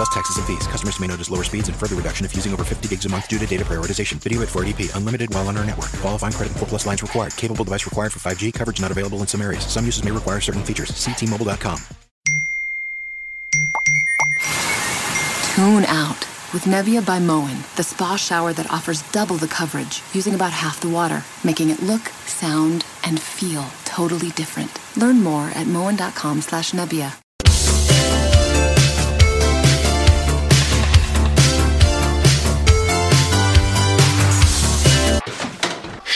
Plus taxes and fees. Customers may notice lower speeds and further reduction if using over 50 gigs a month due to data prioritization. Video at 480p. Unlimited while on our network. Qualifying credit and 4 plus lines required. Capable device required for 5G. Coverage not available in some areas. Some uses may require certain features. Ctmobile.com. Tune out with Nebia by Moen, the spa shower that offers double the coverage using about half the water, making it look, sound, and feel totally different. Learn more at moen.com slash Nebia.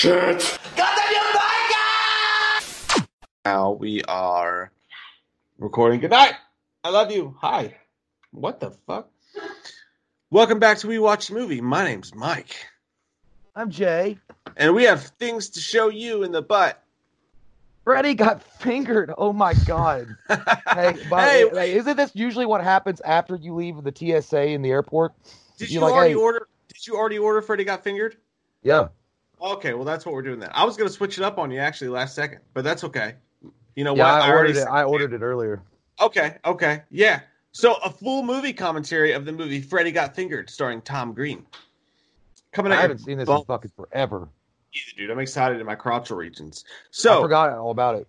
Shit. Now we are recording. Good night. I love you. Hi. What the fuck? Welcome back to We Watched A Movie. My name's Mike. I'm Jay. And we have things to show you in the butt. Freddy got fingered. Oh my god. hey, by, Hey, hey, isn't this usually what happens after you leave the TSA in the airport? Did You're you like, already hey- order did you already order Freddy Got Fingered? Yeah. Okay, well that's what we're doing then. I was gonna switch it up on you actually last second, but that's okay. You know Yeah, what? I, already ordered it. I ordered it earlier. Okay, okay, yeah. So a full movie commentary of the movie Freddy Got Fingered, starring Tom Green. Coming I haven't seen this in fucking forever. either, dude. I'm excited in my crotchal regions. So I forgot all about it.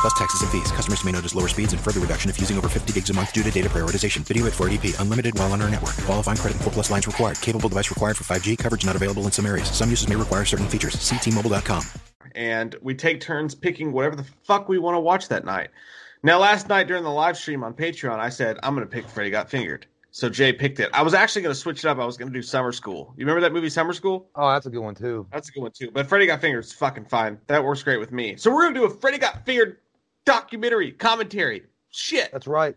Plus taxes and fees. Customers may notice lower speeds and further reduction if using over 50 gigs a month due to data prioritization. Video at 480p. Unlimited while on our network. Qualifying credit and 4 plus lines required. Capable device required for 5G. Coverage not available in some areas. Some uses may require certain features. Ctmobile.com. and we take turns picking whatever the fuck we want to watch that night. Now, last night during the live stream on Patreon, I said I'm going to pick Freddy Got Fingered. So Jay picked it. I was actually going to switch it up. I was going to do Summer School. You remember that movie Summer School? Oh, that's a good one too. That's a good one too. But Freddy Got Fingered is fucking fine. That works great with me. So we're going to do a Freddy Got Fingered documentary commentary. Shit. That's right.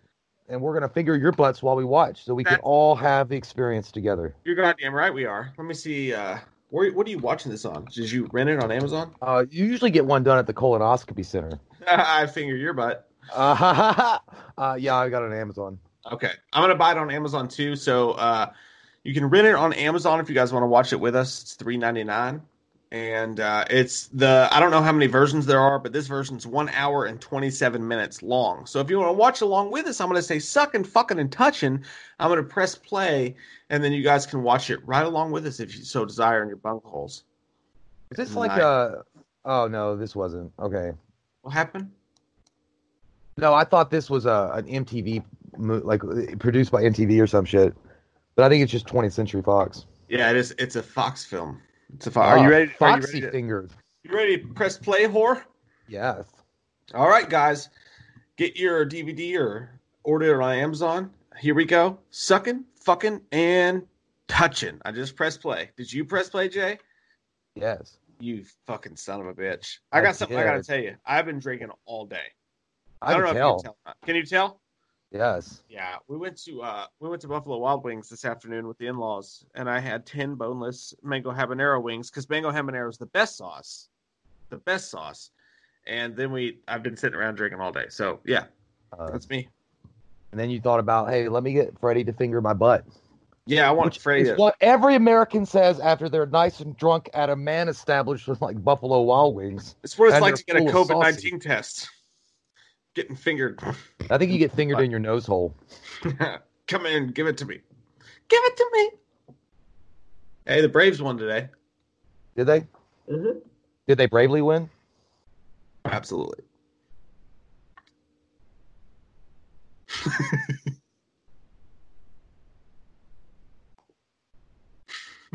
And we're gonna finger your butts while we watch, so we can all have the experience together. You're goddamn right we are. Let me see. Uh, where, what are you watching this on? Did you rent it on Amazon? Uh, you usually get one done at the colonoscopy center. I finger your butt. Uh, uh, yeah, I got it on Amazon. Okay. I'm gonna buy it on Amazon too. So uh you can rent it on Amazon if you guys want to watch it with us. It's three ninety nine. And uh it's the I don't know how many versions there are, but this version's one hour and twenty seven minutes long. So if you want to watch along with us, I'm gonna say sucking, fucking, and touching. I'm gonna press play, and then you guys can watch it right along with us if you so desire in your bunk holes. Is this like a? Oh no, this wasn't. Okay. What happened? No, I thought this was a an MTV, like produced by MTV or some shit. But I think it's just 20th Century Fox. Yeah, it is it's a Fox film. It's a Fox. Are you ready? Are you Foxy ready, to, fingered. you ready to press play, whore? Yes. All right, guys, get your DVD or order it on Amazon. Here we go. Sucking, fucking, and touching. I just pressed play. Did you press play, Jay? Yes. You fucking son of a bitch. I I got something I gotta tell you. I've been drinking all day. I, don't know tell. if you can tell. Can you tell? Yes. Yeah, we went to uh we went to Buffalo Wild Wings this afternoon with the in-laws, and I had ten boneless mango habanero wings because mango habanero is the best sauce, the best sauce. And then we I've been sitting around drinking all day. So yeah, Uh, that's me. and then you thought about, hey, let me get Freddie to finger my butt. Yeah, I want Freddie. to- what every American says after they're nice and drunk at a man establishment like Buffalo Wild Wings. It's what it's like to get a COVID nineteen test. Getting fingered. I think you get fingered in your nose hole. Come in, give it to me. Give it to me. Hey, the Braves won today. Did they? Mm-hmm. Did they bravely win? Absolutely.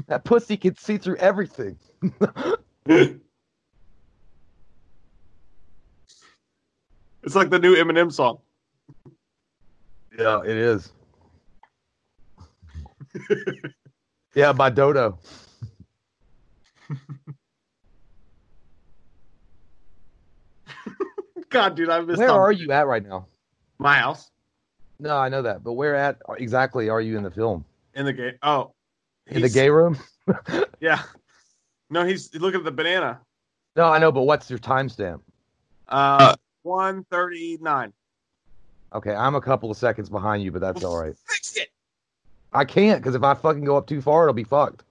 That pussy can see through everything. It's like the new Eminem song. Yeah, it is. yeah, by Dodo. God, dude, I missed. Where are you at right now? My house. No, I know that, but where at exactly are you in the film? In the gay. Oh, in the gay room. yeah. No, he's looking at the banana. No, I know, but what's your timestamp? Uh, one thirty nine. Okay, I'm a couple of seconds behind you, but that's all right. Fix it. I can't because if I fucking go up too far, it'll be fucked.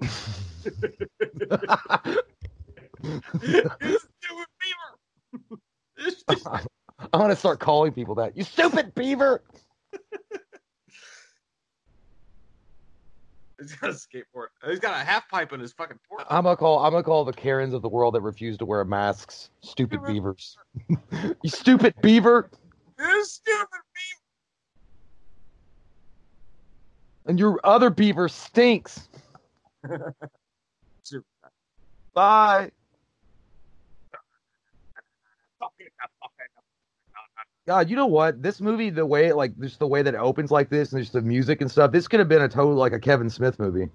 You stupid beaver. I'm gonna start calling people that. You stupid beaver! He's got a skateboard. He's got a half pipe in his fucking port. I'm gonna call. I'm gonna call the Karens of the world that refuse to wear masks. Stupid beavers. you stupid beaver! You stupid beaver. And your other beaver stinks. Bye. God, you know what? This movie, the way it, like just the way that it opens like this, and just the music and stuff, this could have been a total like a Kevin Smith movie,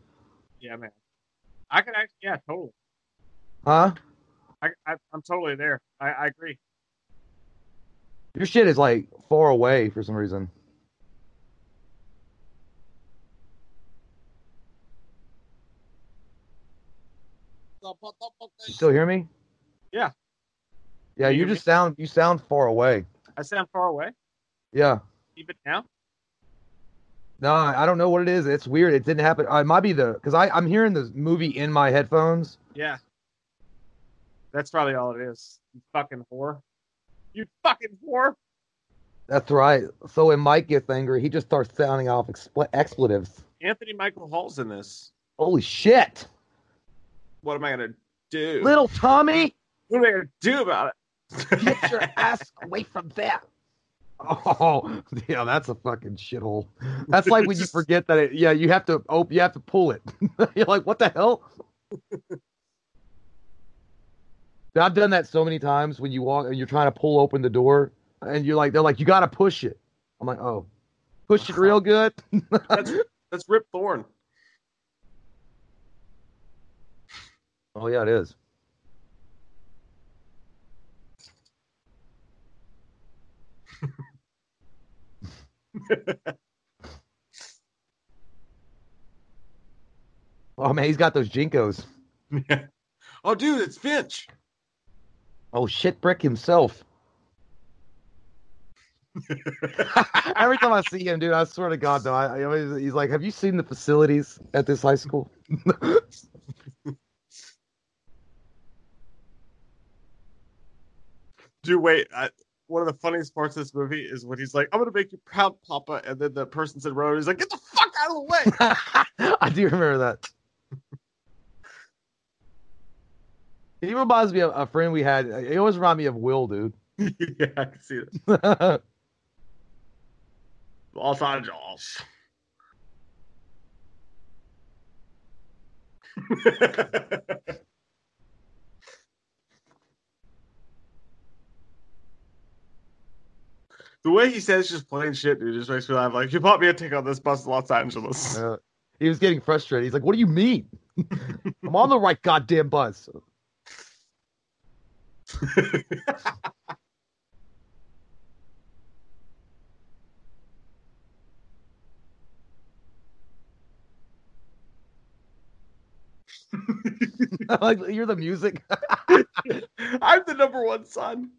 Yeah, man. I could actually, yeah, totally. huh? I, I, I'm totally there. I, I agree. Your shit is like far away for some reason. You still hear me? Yeah. Yeah, you you just sound you sound far away. I sound far away. Yeah. Keep it now. No, I don't know what it is. It's weird. It didn't happen. It might be the because I I'm hearing the movie in my headphones. Yeah. That's probably all it is. You fucking whore. You fucking whore. That's right. So when Mike gets angry, he just starts sounding off expl- expletives. Anthony Michael Hall's in this. Holy shit! What am I gonna do? Little Tommy, What am I gonna do about it? Get your ass away from that. Oh, yeah, that's a fucking shithole. That's like when you forget that. It, yeah, you have to. Oh, you have to pull it. You're like, what the hell? I've done that so many times when you walk and you're trying to pull open the door, and you're like, they're like, you got to push it. I'm like, oh, push it real uh-huh. good. That's that's Rip Torn. oh yeah, it is. Oh man, he's got those JNCOs. Oh, dude, it's Finch. Oh shit, brick himself. Every time I see him, dude, I swear to God, though, I, I always, he's like, "Have you seen the facilities at this high school?" Dude, wait. I, one of the funniest parts of this movie is when he's like, "I'm gonna make you proud, Papa," and then the person's in road. He's like, "Get the fuck out of the way!" I do remember that. He reminds me of a friend we had. He always reminded me of Will, dude. yeah, I can see it. Los Angeles. The way he says just plain shit, dude, just makes me laugh. Like, you bought me a ticket on this bus to Los Angeles. Uh, he was getting frustrated. He's like, "What do you mean? I'm on the right goddamn bus." like you're the music. I'm the number one son.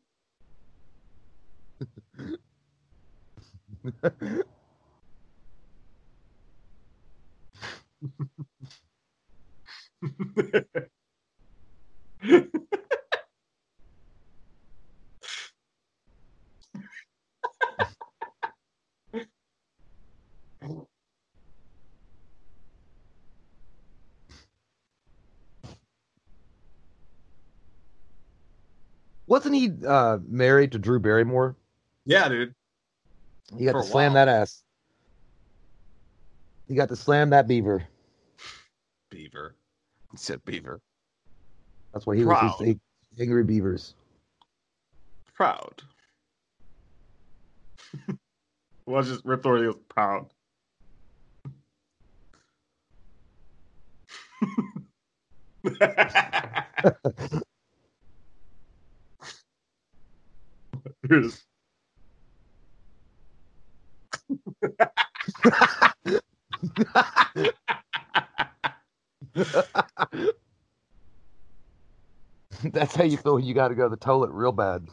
Wasn't he uh, married to Drew Barrymore? Yeah, dude. He got For to slam while. that ass. You got to slam that beaver. Beaver. He said beaver. That's why he was Proud. angry beavers. Proud. well, just Rip Torn he was proud. Here's- That's how you feel when you got to go to the toilet real bad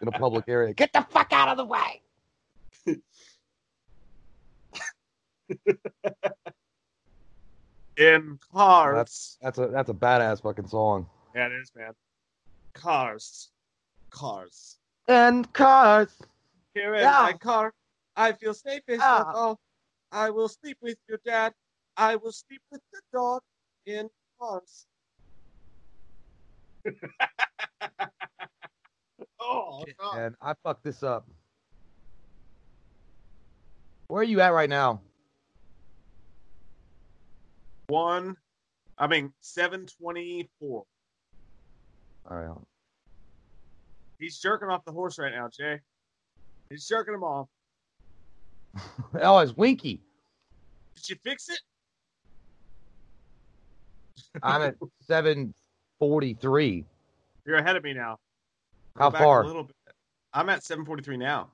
in a public area. Get the fuck out of the way. in cars. That's that's a that's a badass fucking song. yeah, it is, man. Cars, cars. And cars. Here in Yeah. my car, I feel safe as Ah. oh, I will sleep with your dad. I will sleep with the dog in cars. oh, God. And I fucked this up. Where are you at right now? one. I mean, seven twenty-four. All right. He's jerking off the horse right now, Jay. He's jerking him off. Oh, it's Winky. Did you fix it? I'm at 743. You're ahead of me now. Go How far? A little bit. I'm at 7:43 now.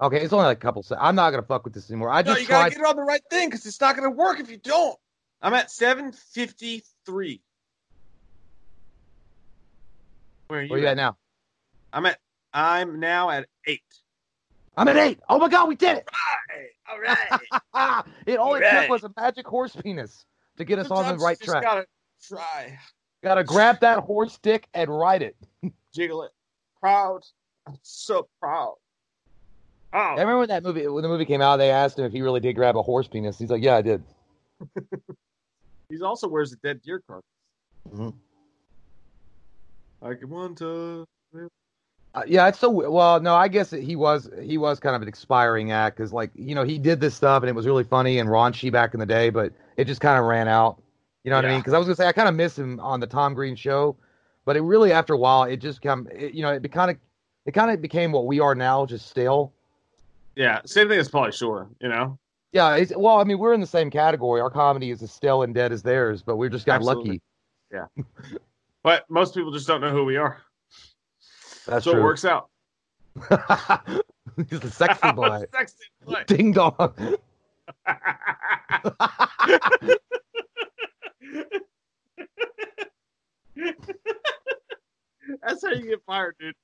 Okay, it's only like a couple seconds. I'm not gonna fuck with this anymore. I No, just you gotta get it on the right thing because it's not gonna work if you don't. I'm at 7:53. Where are you? Where are you at now? I'm at. I'm now at eight. I'm at eight. Oh my god, we did it! All right. it all it Alright. took was a magic horse penis to get us on the right track. Gotta try. Gotta grab that horse dick and ride it. Jiggle it. Proud. I'm so proud. Oh, I remember when that movie when the movie came out, they asked him if he really did grab a horse penis. He's like, Yeah, I did. he also wears a dead deer carcass. Mhm. I can want to. Uh, yeah, it's so well. No, I guess he was he was kind of an expiring act because, like, you know, he did this stuff and it was really funny and raunchy back in the day, but it just kind of ran out. You know what I mean? Because I was gonna say I kind of miss him on the Tom Green show, but it really after a while it just come it, you know it kind of it kind of became what we are now, just stale. Yeah, same thing as Pauly Shore. You know. Yeah, it's, well, I mean, we're in the same category. Our comedy is as stale and dead as theirs, but we just got Absolutely. lucky. Yeah, but most people just don't know who we are. That's so true. it works out. He's the sexy boy. Sexy boy. Ding dong. That's how you get fired, dude.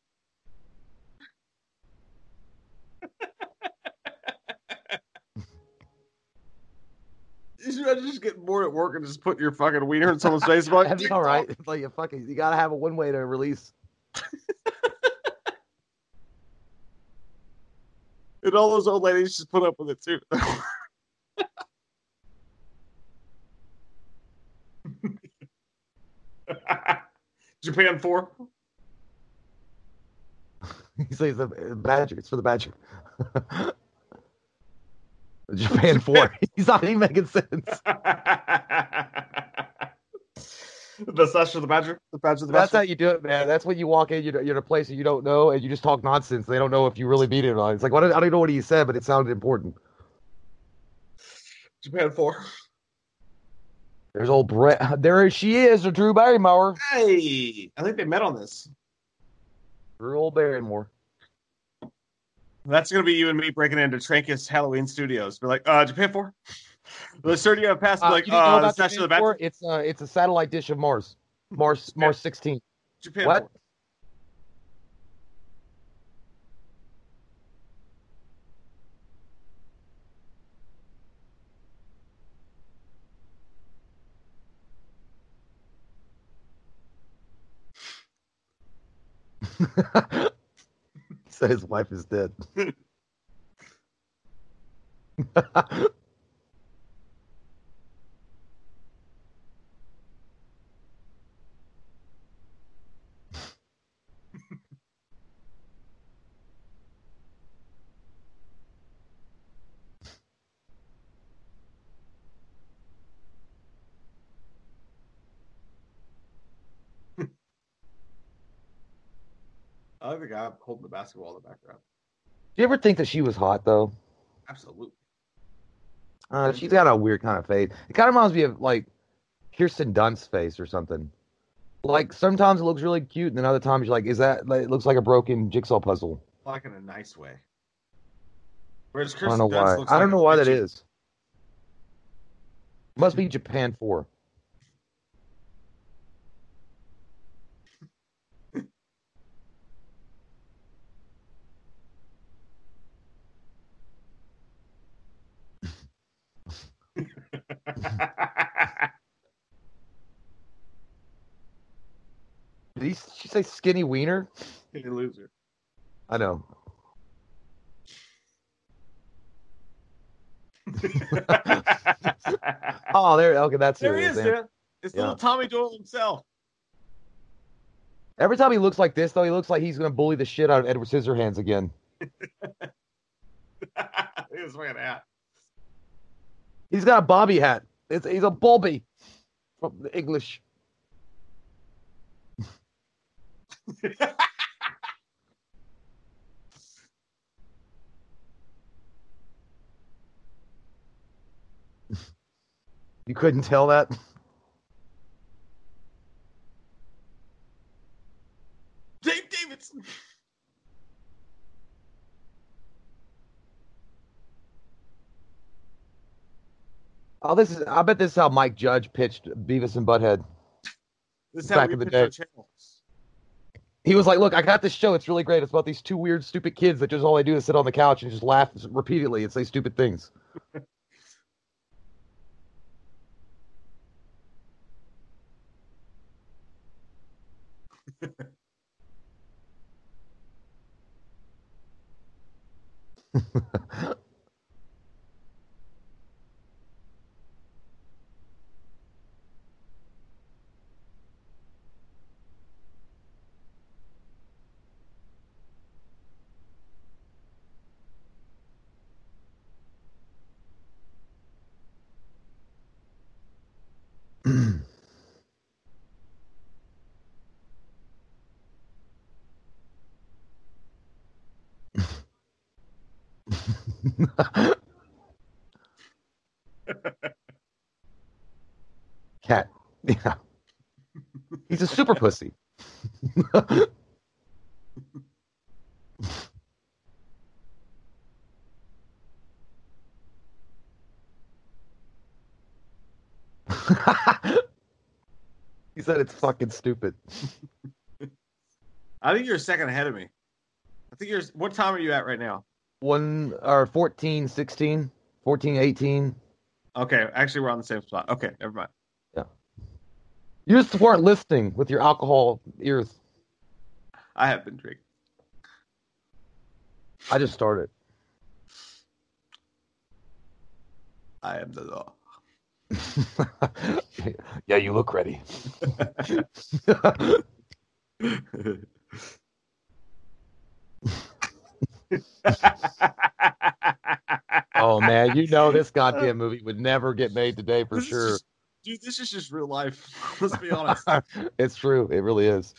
You should just get bored at work and just put your fucking wiener in someone's face. Like, That'd all right. It's like you fucking you gotta have a one way to release. And all those old ladies just put up with it too. Japan four. He says the uh, badger. It's for the badger. Japan four. He's not even making sense. The of the badger. The badger. The That's how you do it, man. That's when you walk in. You're, you're in a place that you don't know, and you just talk nonsense. They don't know if you really beat it or not. It's like, what, I don't know what he said, but it sounded important. Japan four. There's old Brett. There she is, Drew Barrymore. Hey, I think they met on this. Drew old Barrymore. That's gonna be you and me breaking into Trancas Halloween Studios. Be like, uh, Japan four. The you have pass? Uh, like, you didn't know uh, of the? It's uh, it's a satellite dish of Mars. Mars, Mars 16. Japan What? Said his wife is dead. the guy holding the basketball in the background. Do you ever think that she was hot though? Absolutely. Uh, she's got a weird kind of face. It kind of reminds me of like Kirsten Dunst's face or something. Like sometimes it looks really cute, and then other times you're like, is that? Like, it looks like a broken jigsaw puzzle. Like in a nice way. Whereas I don't know Dunst why. I don't a know why that is. Must be Japan Four. Did he, she say skinny wiener? You loser. I know. Oh, there. Okay, that's there who he it is, man. It's Yeah. little Tommy Doyle himself. Every time he looks like this, though, he looks like he's going to bully the shit out of Edward Scissorhands again. He's wearing a hat. He's got a bobby hat. It's, he's a bobby from the English. You couldn't tell that? Oh, this is. I bet this is how Mike Judge pitched Beavis and Butthead. This is how Back in the day. He was like, "Look, I got this show. It's really great. It's about these two weird, stupid kids that just all they do is sit on the couch and just laugh repeatedly and say stupid things." Cat. Yeah. He's a super pussy. he said it's fucking stupid. I think you're a second ahead of me. I think you're. What time are you at right now? One or 14, 16, 14, 18. Okay, actually, we're on the same spot. Okay, never mind. Yeah. You just weren't listening with your alcohol ears. I have been drinking. I just started. I am the law. yeah, you look ready. oh man, you know this goddamn movie would never get made today for This sure. just- dude, this is just real life. Let's be honest. it's true. It really is.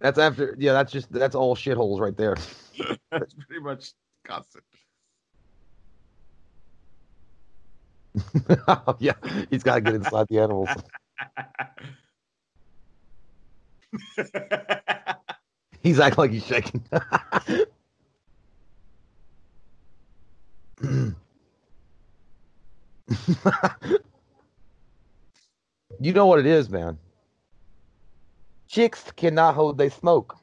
That's after. Yeah, that's just that's all shitholes right there. That's pretty much constant. yeah, he's got to get inside the animals. He's acting like he's shaking. you know what it is, man. Chicks cannot hold they smoke.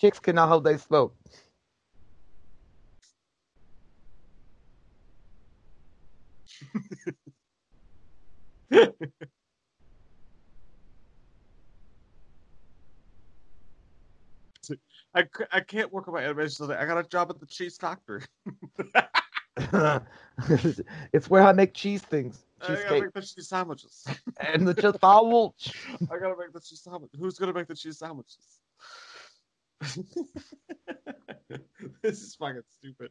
Chicks cannot hold they smoke. I, I can't work on my animation today. I got a job at the cheese factory. it's where I make cheese things. I gotta make the cheese sandwiches. And the cheese sandwich. I gotta make the cheese sandwich. Who's gonna make the cheese sandwiches? this is fucking stupid.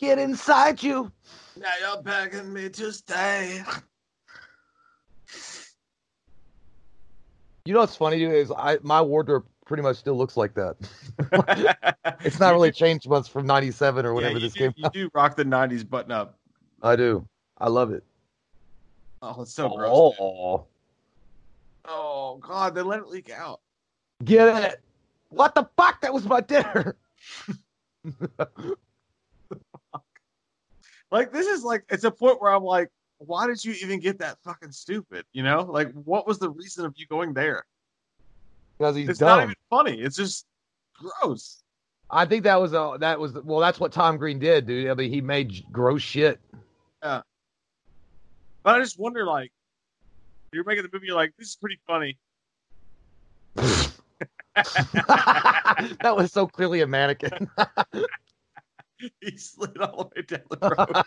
Get inside you. Now you're begging me to stay. You know what's funny, dude, is I my wardrobe pretty much still looks like that. it's not really changed much from '97 or whatever yeah, this do, came. You do rock the '90s button up. I do. I love it. Oh, it's so gross. Oh, Oh God, they let it leak out. get it? What the fuck? That was my dinner. Like this is like it's a point where I'm like, why did you even get that fucking stupid? You know, like what was the reason of you going there? Because he's it's dumb. not even funny. It's just gross. I think that was a that was well. That's what Tom Green did, dude. I mean, he made gross shit. Yeah, but I just wonder, like, you're making the movie, you're like, this is pretty funny. that was so clearly a mannequin. he slid all the way down the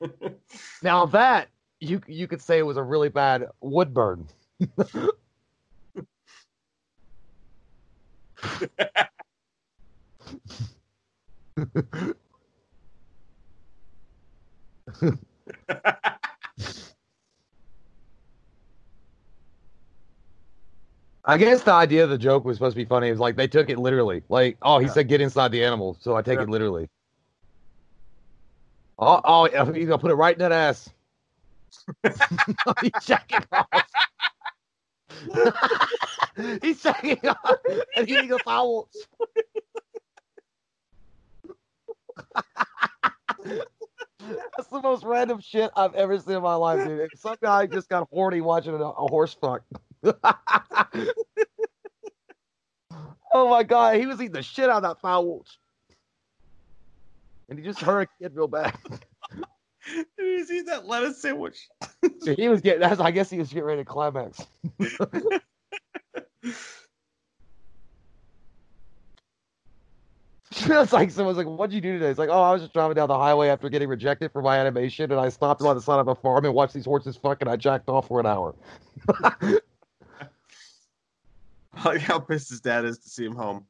road. now that you you could say it was a really bad wood burn. I guess the idea of the joke was supposed to be funny. It was like they took it literally. Like, oh, he Yeah. said get inside the animal, so I take Yeah. it literally. Oh, oh, he's gonna put it right in that ass. he's checking off. he's checking off and eating a foul. That's the most random shit I've ever seen in my life, dude. Some guy just got horny watching a, a horse fuck. Oh my god, he was eating the shit out of that foul. And he just hurt a kid real bad. Did you see that lettuce sandwich? So he was getting that's I guess he was getting ready to climax. it's like someone's like, What'd you do today? It's like, Oh, I was just driving down the highway after getting rejected for my animation and I stopped by the side of a farm and watched these horses fuck and I jacked off for an hour. I like how pissed his dad is to see him home.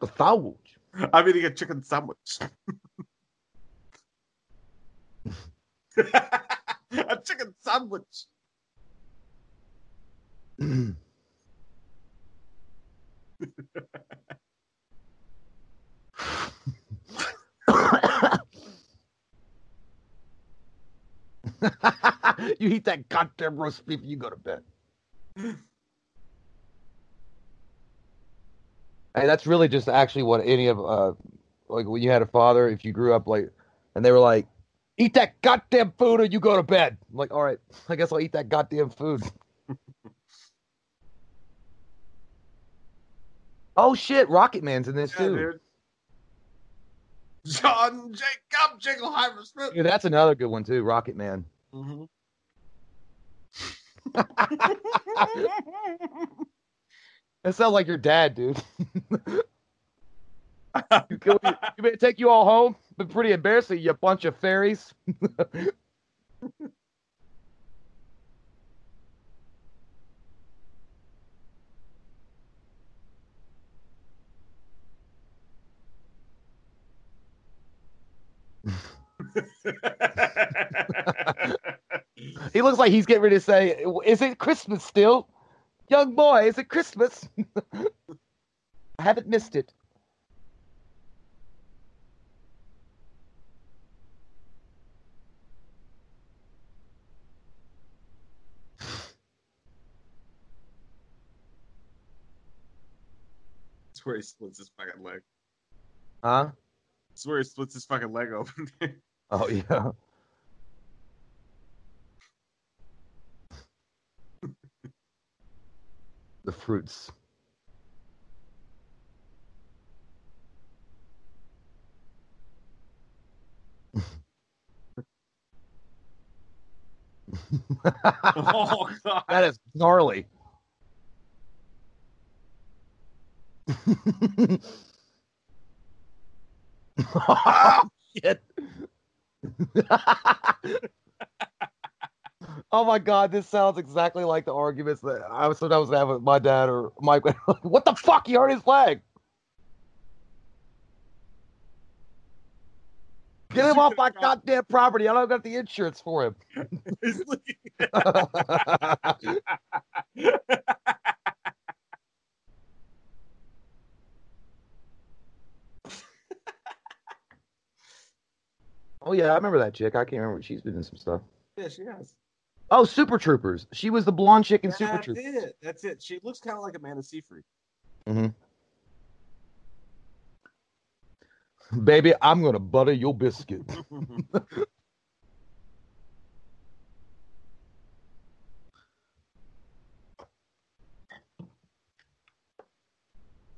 A foul. I'm eating a chicken sandwich. a chicken sandwich. you eat that goddamn roast beef, you go to bed. Hey, that's really just actually what any of uh like when you had a father, if you grew up like and they were like, Eat that goddamn food or you go to bed. I'm like, all right, I guess I'll eat that goddamn food. oh shit, Rocket Man's in this Yeah, too. dude. John Jacob Jingleheimer Smith. Dude, that's another good one too, Rocket Man. Mhm. That sounds like your dad, dude. you better take you all home. Been pretty embarrassing, you bunch of fairies. He looks like he's getting ready to say, "Is it Christmas still, young boy? Is it Christmas?" I haven't missed it. That's where he splits his fucking leg. Huh? That's where he splits his fucking leg open. Oh yeah. the fruits. oh god. That is gnarly. oh, shit. oh my god, this sounds exactly like the arguments that I was sometimes have with my dad or Mike. what the fuck? He hurt his leg. Get him off my goddamn property. I don't got the insurance for him. Oh yeah, I remember that chick. I can't remember. She's been in some stuff. yeah, she has. Oh, Super Troopers. She was the blonde chick in Super That's Troopers. it. That's it. She looks kind of like Amanda Seyfried. Mm-hmm. Baby, I'm gonna butter your biscuit.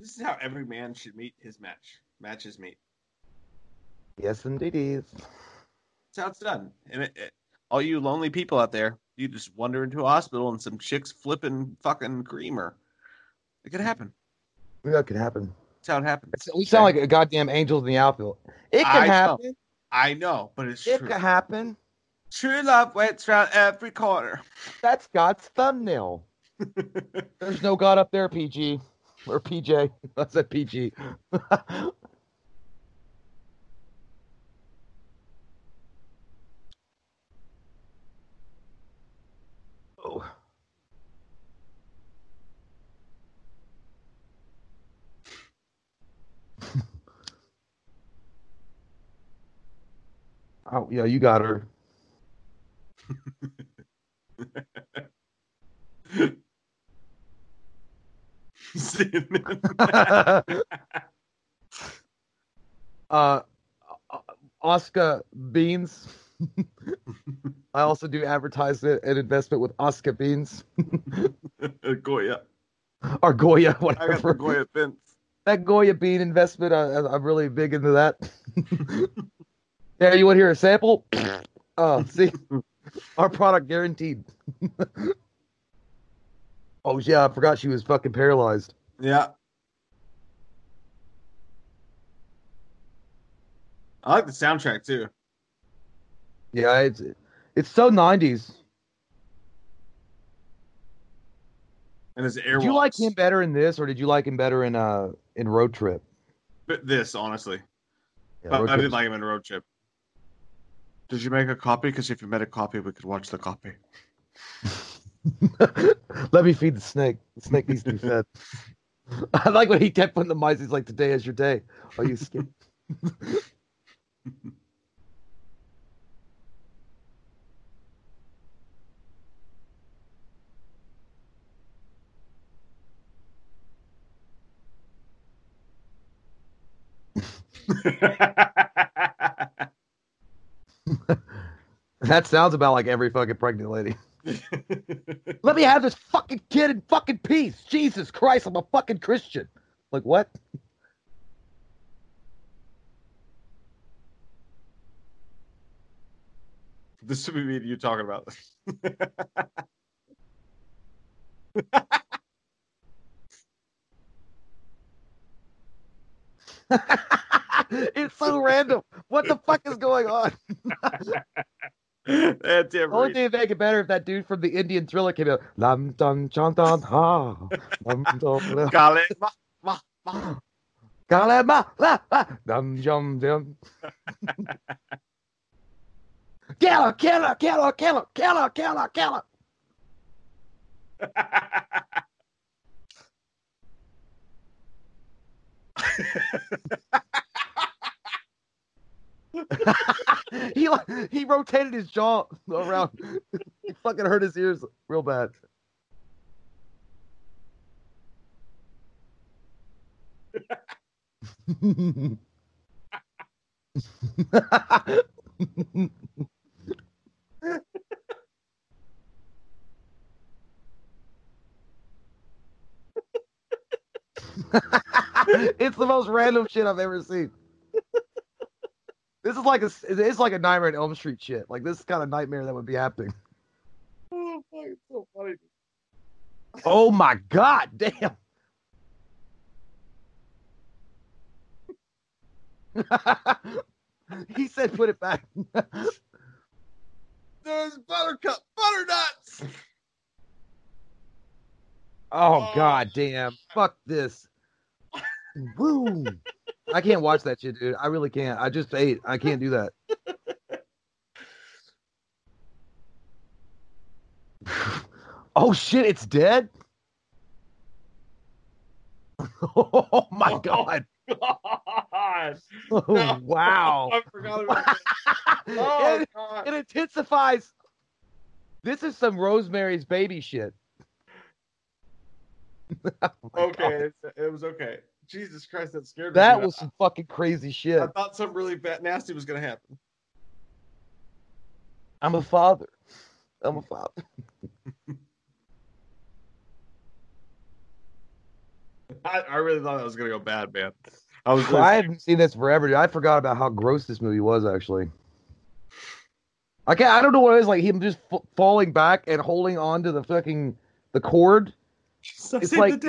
This is how every man should meet his match. Match his meet. Yes, indeed. That's how it's done. And it, it, all you lonely people out there, you just wander into a hospital and some chicks flipping fucking creamer. It could happen. That could happen. That's how it happens. It's- We sound like a goddamn angels in the outfield. It can I know. happen. I know, but it's It true. It could happen. True love waits around every corner. That's God's thumbnail. There's no God up there, PG. Or PJ. I said PG. oh, yeah, you got her. uh, Oscar Beans. I also do advertise an investment with Oscar Beans Goya. or Goya, I got the whatever. Goya fence. That Goya bean investment, I- I'm really big into that. yeah, you want to hear a sample? Oh, see, our product guaranteed. oh yeah, I forgot she was fucking paralyzed. Yeah. I like the soundtrack too. Yeah, it's it's so 90s. And his air Did you like him better in this, or did you like him better in uh in Road Trip? But this, honestly. Yeah, But I did like him in Road Trip. Did you make a copy? Because if you made a copy, we could watch the copy. Let me feed the snake. The snake needs to be fed. I like when he kept putting the mice. He's like, "Today is your day. Are you scared?" that sounds about like every fucking pregnant lady. Let me have this fucking kid in fucking peace. Jesus Christ, I'm a fucking Christian. Like what? this should be you talking about this. it's so random. What the fuck is going on? That's it. Only thing to make it better if that dude from the Indian thriller came out. Lam dun chon dun ha. Lam Got it. Ma, ma, ma. Kale ma la la. Dum jum dum. Kill her, kill her, kill her, kill her, kill her, kill her, kill her. he he rotated his jaw around. he fucking hurt his ears real bad. it's the most random shit I've ever seen. This is like a it's like a Nightmare in Elm Street shit. Like this kind of nightmare that would be happening. Oh, fuck, so funny. Oh my god, damn. he said put it back. There's Buttercup, Butternuts. Oh, oh god damn. Fuck this. Woo! I can't watch that shit, dude. I really can't. I just ate. I can't do that. oh shit! It's dead. oh my oh, god. God. Oh, no. Wow. I forgot about that. Oh, it, God. it intensifies. This is some Rosemary's baby shit. oh okay, it was okay. Jesus Christ, that scared me. That was some fucking crazy shit. I thought something really bad, nasty was gonna happen. I'm a father. I'm a father. I, I really thought that was gonna go bad, man. I was. I haven't seen this forever. Dude. I forgot about how gross this movie was actually. I can't, I don't know what it is like him just f- falling back and holding on to the fucking the cord. So it's like-.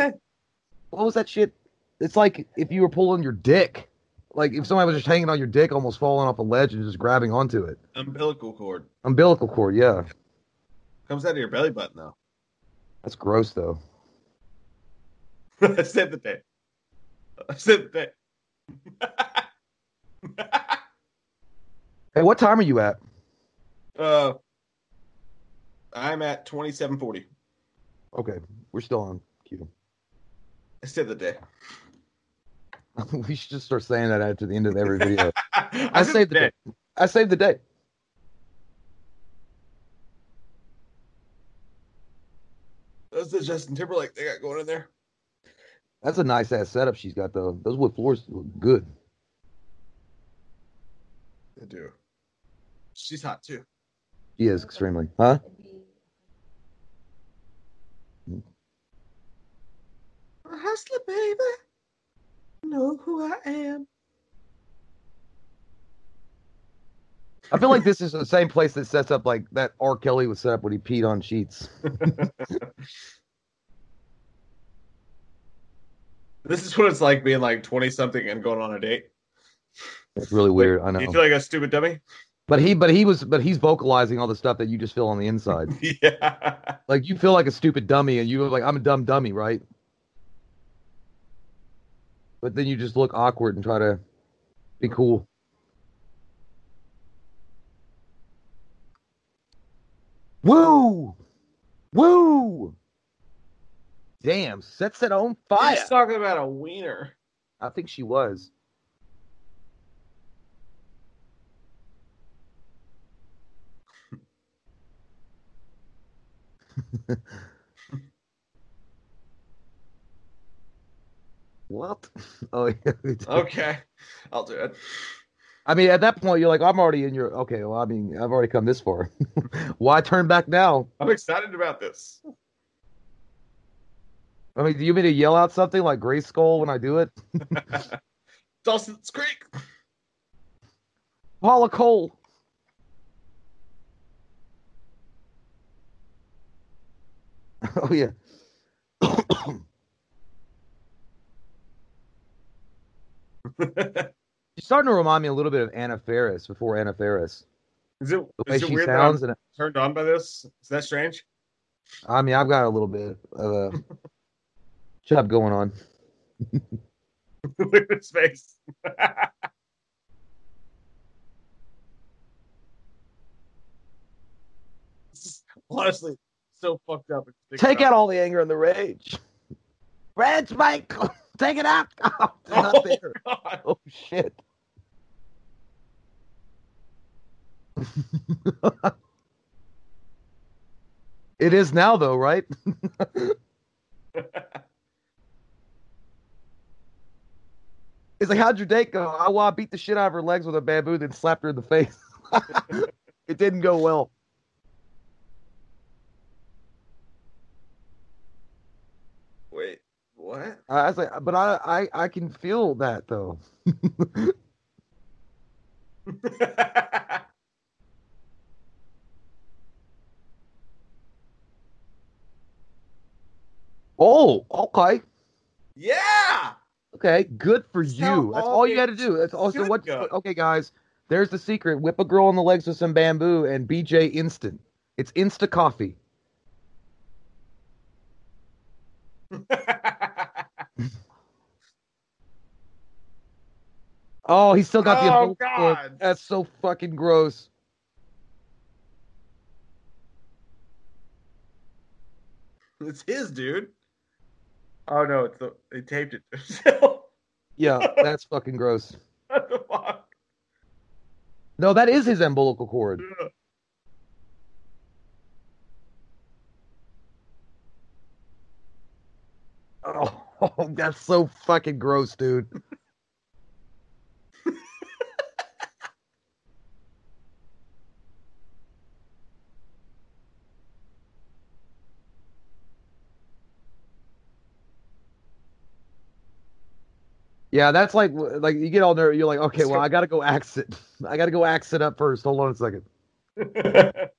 What was that shit? It's like if you were pulling your dick. Like if somebody was just hanging on your dick, almost falling off a ledge and just grabbing onto it. umbilical cord Umbilical cord, yeah. comes out of your belly button though. That's gross though. I saved the day. I saved the day. Hey, what time are you at? uh, I'm at twenty-seven forty. Okay, we're still on cue. I saved the day. we should just start saying that after the end of every video. I, I saved the day. I saved the day. That's the Justin Timberlake they got going in there. That's a nice ass setup she's got though. Those wood floors look good. They do. She's hot too. She is extremely. Huh? Hustler, baby. Know who I am. I feel like this is the same place that sets up like that R. Kelly was set up when he peed on sheets. This is what it's like being like 20 something and going on a date. It's really weird. I know. You feel like a stupid dummy? But he, but he was, but he's vocalizing all the stuff that you just feel on the inside. yeah. like you feel like a stupid dummy, and you were like, "I'm a dumb dummy," right? But then you just look awkward and try to be cool. Woo, woo! Damn, sets it on fire. She's talking about a wiener. I think she was. what? Oh yeah. Okay. I'll do it. I mean, at that point, you're like, I'm already in your. Okay, well, I mean, I've already come this far. Why turn back now? I'm excited about this. I mean, do you mean to yell out something like Grayskull when I do it? Dawson's Creek. Paula Cole. oh yeah. She's starting to remind me a little bit of Anna Faris before Anna Faris. Is it, The way is it she weird sounds, that I'm turned on by this? Is that strange? I mean, I've got a little bit of a chub going on. Look at his face. Honestly so fucked up. Take out all the anger and the rage. Rage, Mike, take it out. Oh, it's oh, not there. God. Oh shit. it is now though, right? It's like, how'd your date go? I, well, I beat the shit out of her legs with a bamboo, then slapped her in the face. it didn't go well. Wait, what? I was like, but I, I, I can feel that though. Oh, okay. yeah. Okay, good for you. That's all you got to do. That's also what. go. Okay, guys, there's the secret. Whip a girl on the legs with some bamboo and BJ instant. It's insta coffee. Oh, he's still got the. Oh, umbilical cord. God. That's so fucking gross. It's his, dude. Oh no, it's the they taped it to himself. Yeah, that's fucking gross. what the fuck? No, that is his umbilical cord. Oh, that's so fucking gross, dude. Yeah, that's like like you get all there. You're like, okay, well, I gotta go axe it. I gotta go axe it up first. Hold on a second.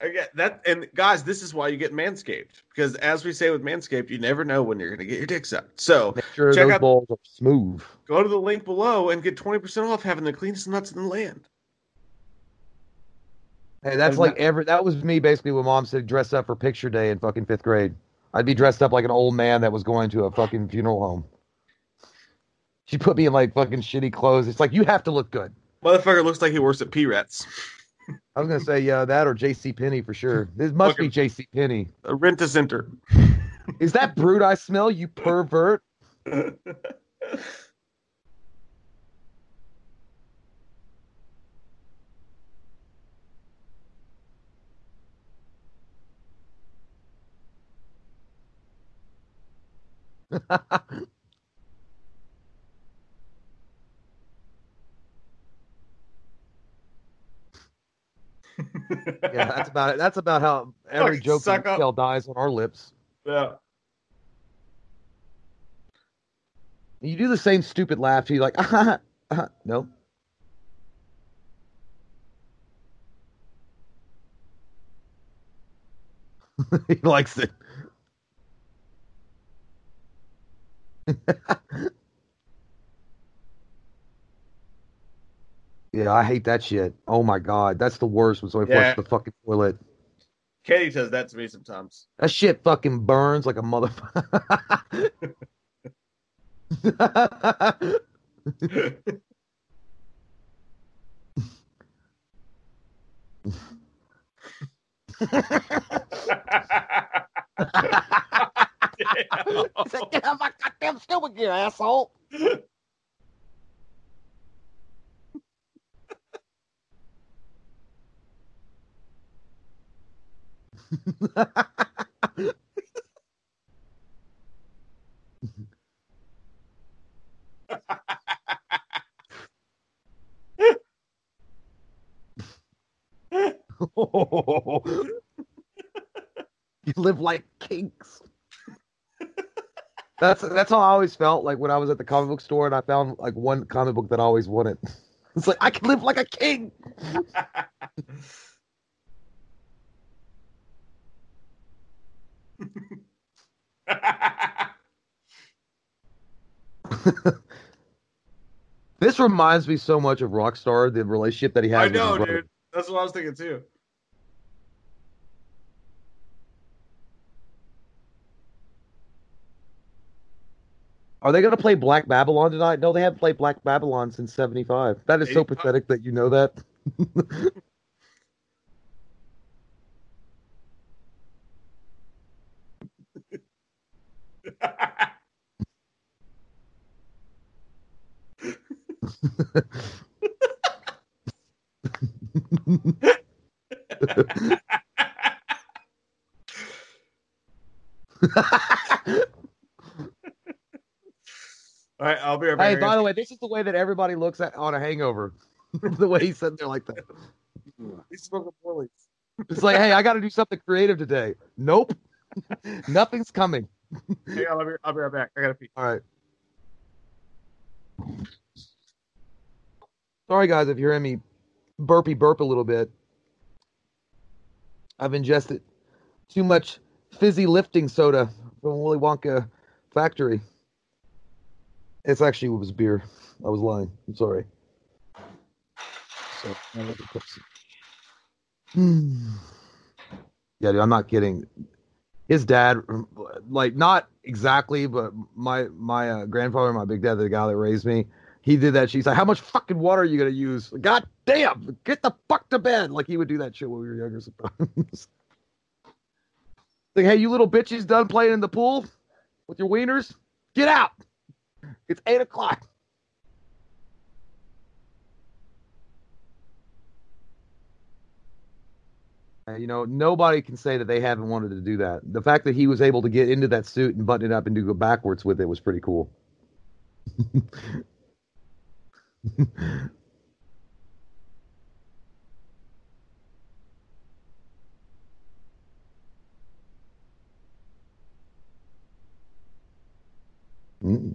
Again, that and guys, this is why you get Manscaped because, as we say with Manscaped, you never know when you're going to get your dick sucked. So Make sure check those out, balls are smooth. go to the link below and get twenty percent off having the cleanest nuts in the land. Hey, that's like every. That was me basically when mom said dress up for picture day in fucking fifth grade. I'd be dressed up like an old man that was going to a fucking funeral home. She put me in like fucking shitty clothes. It's like you have to look good. Motherfucker looks like he works at P Rats. I was gonna say yeah, that or J.C. Penney for sure. This must be J.C. Penney. A rent a center. Is that Brut I smell? You pervert. Yeah, that's about it. That's about how every joke suck tell dies on our lips. yeah. You do the same stupid laugh. You're like, ah, ah, no. he likes it. Yeah, I hate that shit. Oh my god, that's the worst when somebody Yeah. flushes the fucking toilet. Katie does that to me sometimes. That shit fucking burns like a motherfucker. Get out my goddamn stomach here, asshole. you live like kings. That's that's how I always felt like when I was at the comic book store and I found like one comic book that I always wanted. It's like I can live like a king. This reminds me so much of Rockstar, the relationship that he has. I know, dude. That's what I was thinking too. Are they going to play Black Babylon tonight? No, they haven't played Black Babylon since '75. That is so uh, pathetic that you know that. All right, I'll be right back. Hey, by the way, this is the way that everybody looks at on a hangover. the way he's sitting there like that. He's smoking poorly. It's like, hey, I got to do something creative today. Nope, nothing's coming. Hang on, I'll be, I'll be right back. I gotta pee. All right. Sorry, guys, if you're hearing me burpy burp a little bit. I've ingested too much fizzy lifting soda from Willy Wonka factory. It's actually it was beer. I was lying. I'm sorry. So. Yeah, dude, I'm not kidding. His dad, like, not exactly, but my my uh, grandfather, my big dad, the guy that raised me, he did that. She's like, "How much fucking water are you gonna use? God damn, get the fuck to bed!" Like he would do that shit when we were younger sometimes. Like, hey, you little bitches done playing in the pool with your wieners? Get out. It's eight o'clock. You know, nobody can say that they haven't wanted to do that. The fact that he was able to get into that suit and button it up and do go backwards with it was pretty cool. Mm.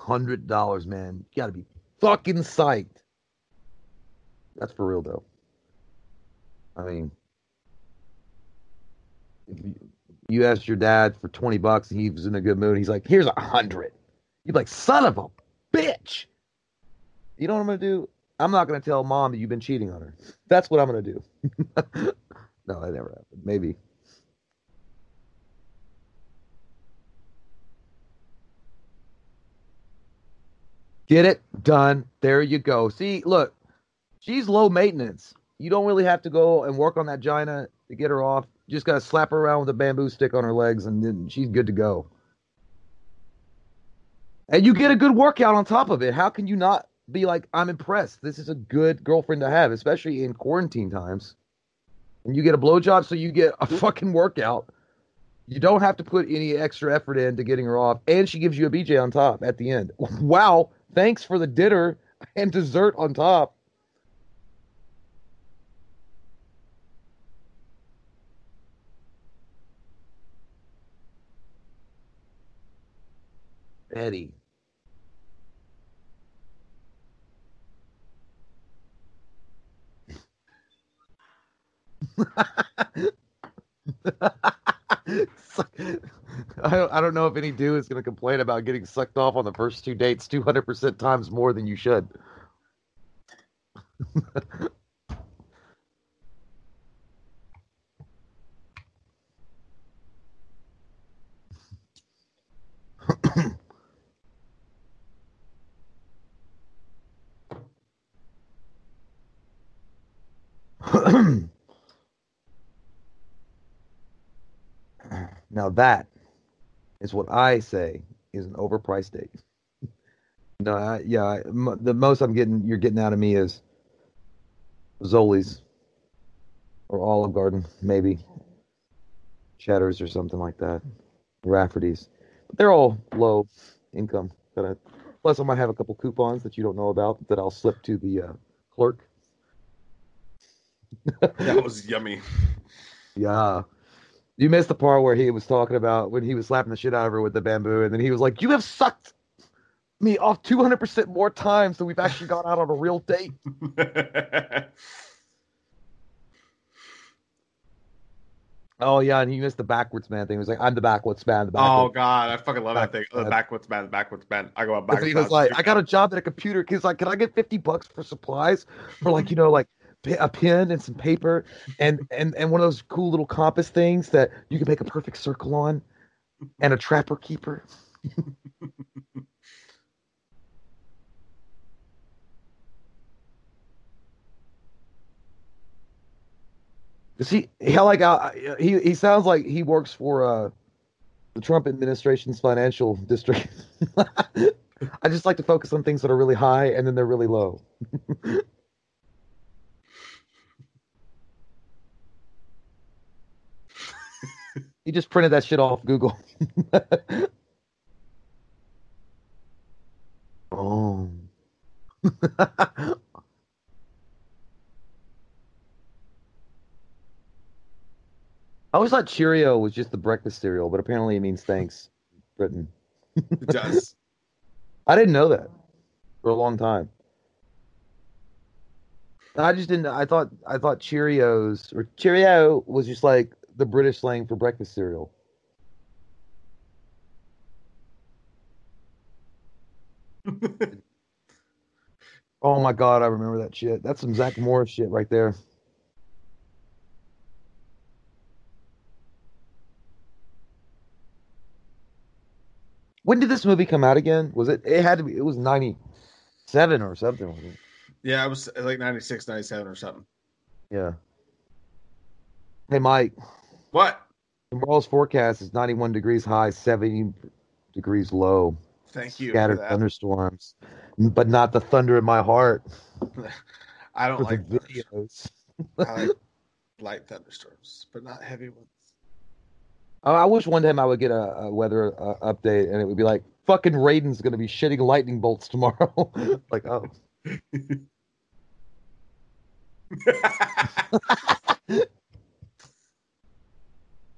Hundred dollars, man. You gotta be fucking psyched. That's for real, though. I mean, you, asked your dad for twenty bucks and he was in a good mood, he's like, "Here's a hundred. You'd be like, "Son of a bitch." You know what I'm gonna do? I'm not gonna tell mom that you've been cheating on her. That's what I'm gonna do. no, that never happened. Maybe. Get it done. There you go. See, look, she's low maintenance. You don't really have to go and work on that gina to get her off. You just gotta slap her around with a bamboo stick on her legs, and then she's good to go. And you get a good workout on top of it. How can you not be like, I'm impressed? This is a good girlfriend to have, especially in quarantine times. And you get a blowjob, so you get a fucking workout. You don't have to put any extra effort into getting her off, and she gives you a BJ on top at the end. Wow! Thanks for the dinner and dessert on top. Eddie. I don't, I don't know if any dude is going to complain about getting sucked off on the first two dates 200% times more than you should. now that is what I say is an overpriced date. no, I, yeah, I, m- the most I'm getting, you're getting out of me is Zoli's or Olive Garden, maybe Cheddar's or something like that, Rafferty's. But they're all low income. Kinda. Plus, I might have a couple coupons that you don't know about that I'll slip to the uh, clerk. That was yummy. Yeah. You missed the part where he was talking about when he was slapping the shit out of her with the bamboo, and then he was like, You have sucked me off 200% more times than we've actually gone out on a real date. Oh, yeah, and he missed the backwards man thing. He was like, I'm the backwards man. The oh god, I fucking love that thing. Oh, the Back- backwards man, the backwards man. I go out backwards. he was like, I got a job at a computer. He's like, Can I get 50 bucks for supplies? For like, you know, like a pen and some paper and, and, and one of those cool little compass things that you can make a perfect circle on and a trapper keeper. Does he? He like uh, he he sounds like he works for uh, the Trump administration's financial district. I just like to focus on things that are really high and then they're really low. he just printed that shit off Google. oh. I always thought Cheerio was just the breakfast cereal, but apparently it means thanks, Britain. It does. I didn't know that for a long time. I just didn't. I thought I thought Cheerios or Cheerio was just like the British slang for breakfast cereal. oh my god, I remember that shit. That's some Zach Morris shit right there. When did this movie come out again? Was it? It had to be. It was ninety seven or something. Yeah, it was like 96, 97 or something. Yeah. Hey Mike, What? tomorrow's forecast is ninety one degrees high, seventy degrees low. Thank you. Scattered for that. thunderstorms, but not the thunder in my heart I don't like videos. I like light thunderstorms, but not heavy ones. Oh, I wish one time I would get a, a weather uh, update and it would be like, fucking Raiden's going to be shitting lightning bolts tomorrow. like, oh.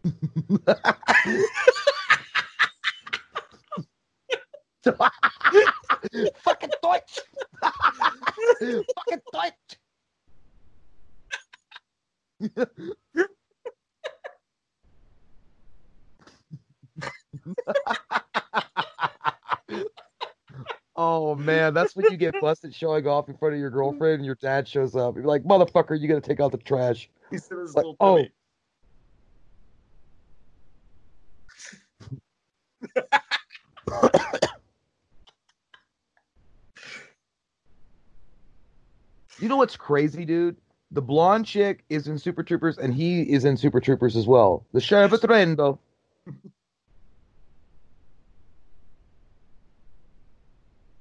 fucking Deutsch! fucking Deutsch! Oh man, that's when you get busted showing off in front of your girlfriend and your dad shows up. You're like, motherfucker, you gotta take out the trash. he said his Like, little oh. tummy. You know what's crazy, dude? The blonde chick is in Super Troopers and he is in Super Troopers as well. The Sheriff of Rainbow.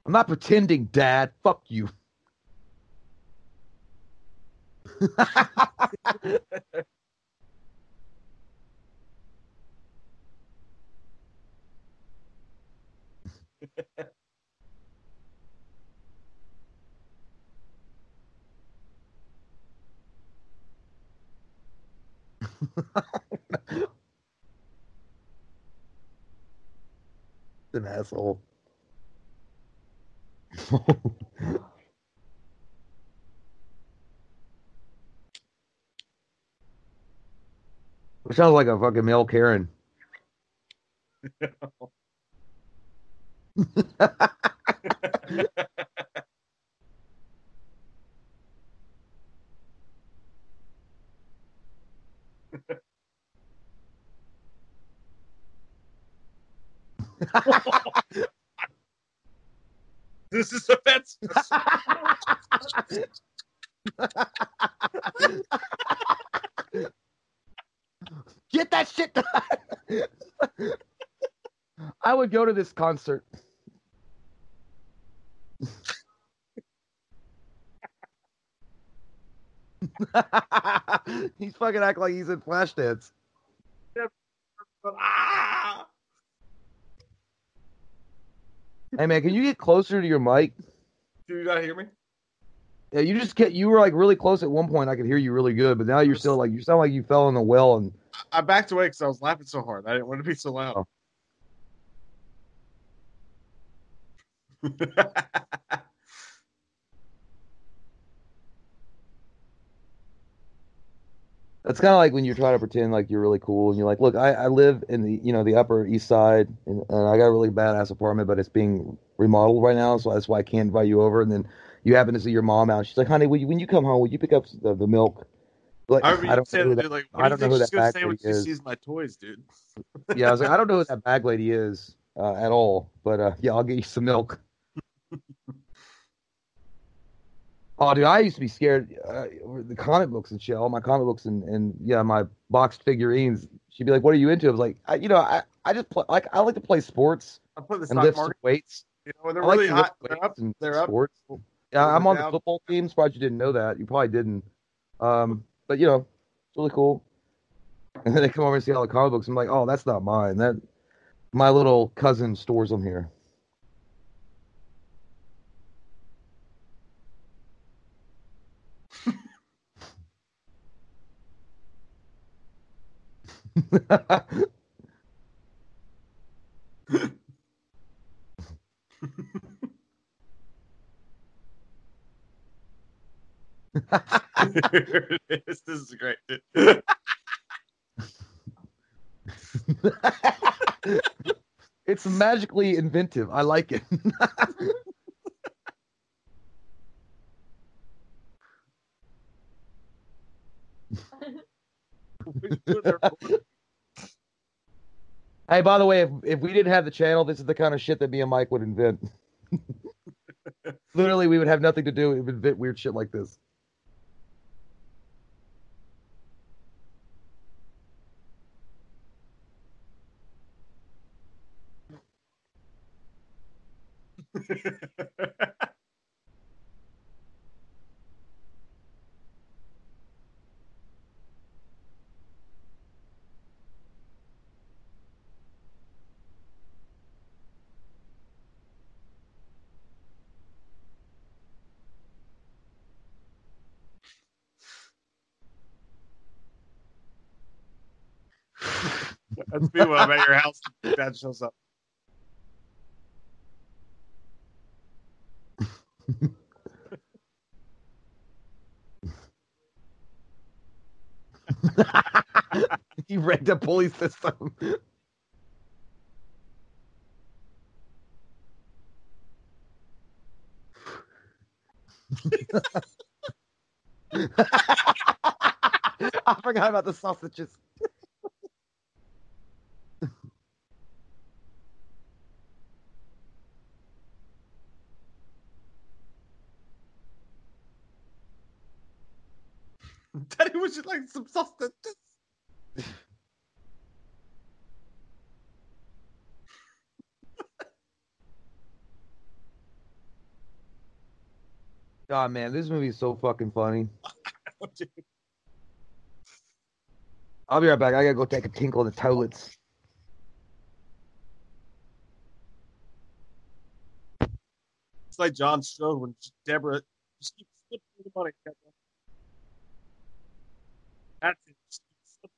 I'm not pretending, Dad. Fuck you. An asshole. It sounds like a fucking male Karen. This is offensive. Get that shit done. I would go to this concert. he's fucking act like he's in Flashdance. ah! Hey man, can you get closer to your mic? Do you not hear me? Yeah, you just get you were like really close at one point. I could hear you really good, but now you're still like you sound like you fell in the well and I backed away because I was laughing so hard. I didn't want to be so loud. Oh. It's kind of like when you try to pretend like you're really cool and you're like, look, I, I live in the you know the Upper East Side and, and I got a really badass apartment, but it's being remodeled right now, so that's why I can't invite you over. And then you happen to see your mom out. She's like, honey, you, when you come home, will you pick up the, the milk? Like, I you don't know who that, like, I don't do know who she's that say when lady she is. sees my toys, dude? yeah, I was like, I don't know who that bag lady is uh, at all, but uh, yeah, I'll get you some milk. oh, dude, I used to be scared. Uh, the comic books and shit, all my comic books and, and yeah, my boxed figurines. She'd be like, "What are you into?" I was like, I, you know, I, I just play, like I like to play sports I put the and stock lift weights. You know, when they're I like really lift hot. They're up. and They're up. sports. Yeah, I'm on the football team. Surprised you didn't know that. You probably didn't. Um, but you know, it's really cool. And then they come over and see all the comic books. I'm like, oh, that's not mine. That my little cousin stores them here. this is great. it's magically inventive. I like it. hey, by the way, if, if we didn't have the channel, this is the kind of shit that me and Mike would invent. Literally, we would have nothing to do. We would invent weird shit like this. That's me when I'm at your house. Dad shows up. he rigged a pulley system. I forgot about the sausages. Daddy, would you like some sausage? God, man, this movie is so fucking funny. I'll be right back. I gotta go take a tinkle in the toilets. It's like John Strode when Deborah just keeps slipping the money. Deborah. That's it. Just keep slipping.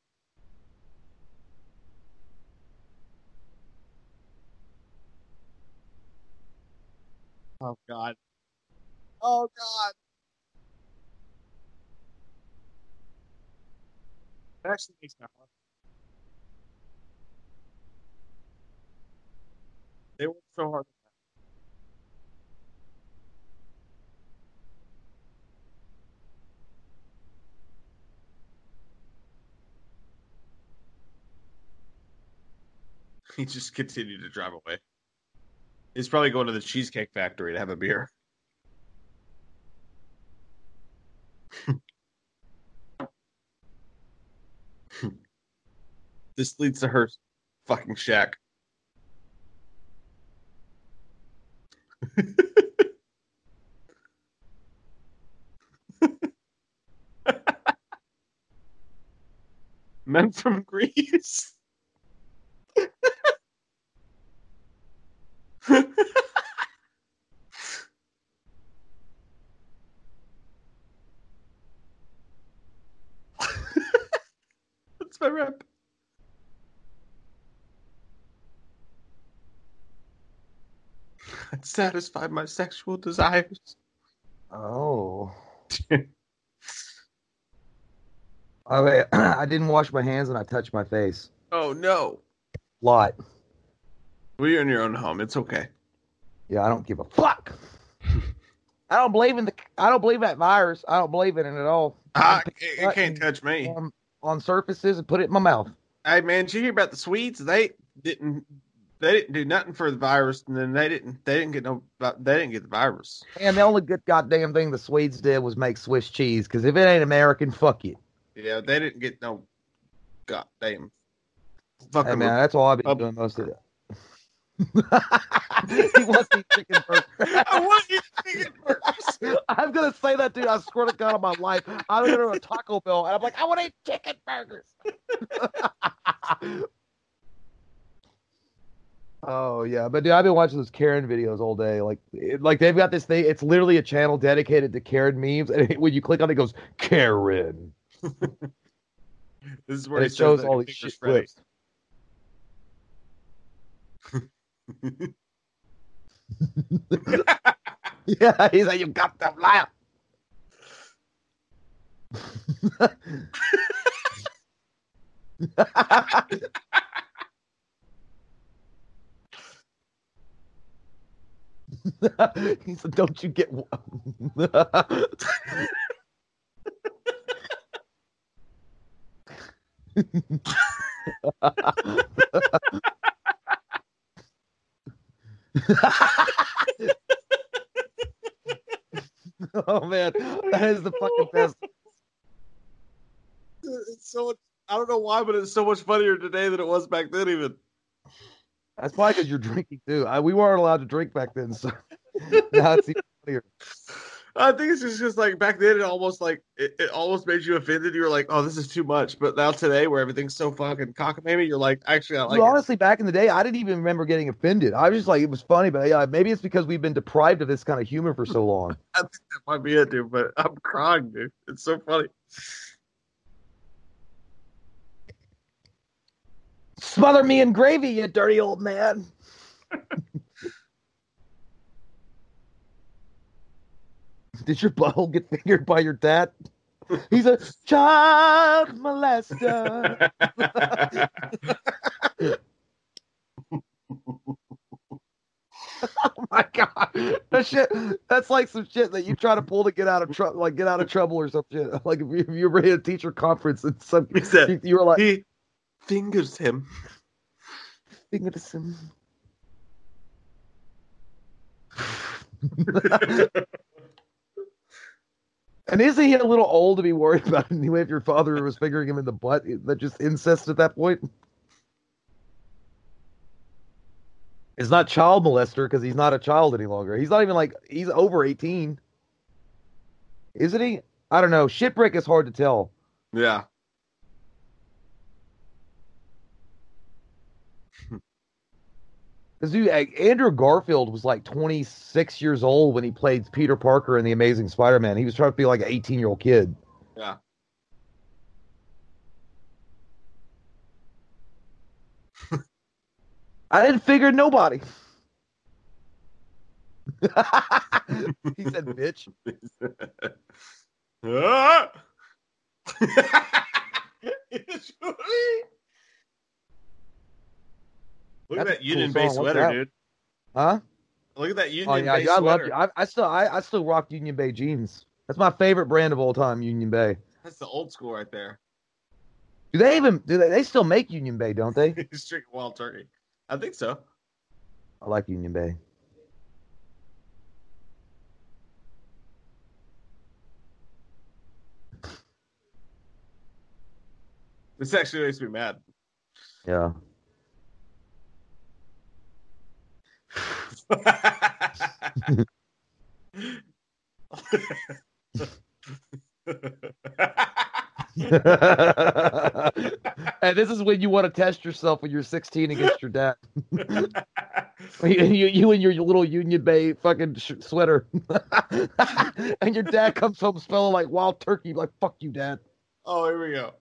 Oh God. Oh God. It actually makes my heart. They worked so hard. He just continued to drive away. He's probably going to the Cheesecake Factory to have a beer. this leads to her fucking shack. Men from Greece. That's my rep. I'd satisfy my sexual desires. Oh. I, mean, I didn't wash my hands and I touched my face. Oh no. Lot. Well, you're in your own home. It's okay. Yeah, I don't give a fuck. I don't believe in the. I don't believe that virus. I don't believe in it at all. I it, it can't touch me. On, on surfaces and put it in my mouth. Hey man, did you hear about the Swedes? They didn't. They didn't do nothing for the virus, and then they didn't. They didn't get no. They didn't get the virus. And the only good goddamn thing the Swedes did was make Swiss cheese. Because if it ain't American, fuck it. Yeah, they didn't get no. Goddamn. Hey man, that's all I've been doing most of it. he wants to eat chicken burgers. I want you chicken burgers. I'm gonna say that, dude. I swear to God on my life. I'm gonna go to a Taco Bell and I'm like, I want to eat chicken burgers. oh yeah, but dude, I've been watching those Karen videos all day. Like, it, like they've got this thing. It's literally a channel dedicated to Karen memes, and it- when you click on it, it goes Karen, This is where and it shows all these he shit Yeah, he's like, you got to laugh. he said, "Don't you get?" oh man, that is the fucking best. It's so I don't know why, but it's so much funnier today than it was back then. Even That's probably because you're drinking too. I, we weren't allowed to drink back then, so now it's even funnier. I think it's just because like back then it almost like it, it almost made you offended. You were like, "Oh, this is too much." But now today, where everything's so fucking cockamamie, you're like, "Actually, I like Well, it." honestly, back in the day, I didn't even remember getting offended. I was just like, it was funny, but yeah, maybe it's because we've been deprived of this kind of humor for so long. I think that might be it, dude. But I'm crying, dude. It's so funny. Smother me in gravy, you dirty old man. Did your butthole get fingered by your dad? He's a child molester. oh my god, that shit. That's like some shit that you try to pull to get out of trouble, like get out of trouble or some shit. Like if you, if you were in a teacher conference and some, said, you were like, he fingers him. fingers him. And isn't he a little old to be worried about anyway if your father was fingering him in the butt? Eh, that just incest at that point? It's not child molester because he's not a child any longer. He's not even like he's over 18. Isn't he? I don't know. Shitbrick is hard to tell. Yeah. Because dude, Andrew Garfield was like 26 years old when he played Peter Parker in The Amazing Spider-Man. He was trying to be like an 18 year old kid. Yeah. I didn't figure nobody. he said, "Bitch." Ah! Look at That's a that Union cool Bay song. Sweater, that? dude. Huh? Look at that Union Oh yeah, Bay yeah I love sweater. you. I, I still, I, I still rock Union Bay jeans. That's my favorite brand of all time, Union Bay. That's the old school right there. Do they even do they? They still make Union Bay, don't they? He's drinking wild turkey. I think so. I like Union Bay. This actually makes me mad. Yeah. And this is when you want to test yourself when you're 16 against your dad. you, you, you and your little Union Bay fucking sh- sweater, and your dad comes home smelling like wild turkey. Like fuck you, dad. oh, here we go.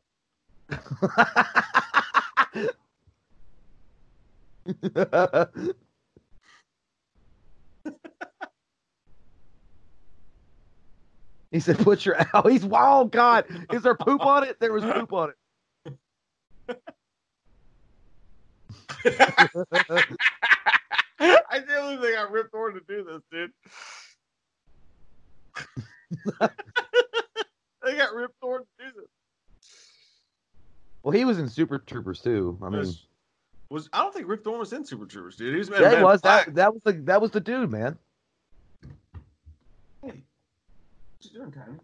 he said, "Put your out." He's wild. God, is there poop on it? There was poop on it. I can't believe they got Rip Torn to do this, dude. they got Rip Torn to do this. Well, he was in Super Troopers too. I mean, was, was I don't think Rip Torn was in Super Troopers, dude. He was, yeah, he was. That that was the that was the dude, man. What you doing, Tiny?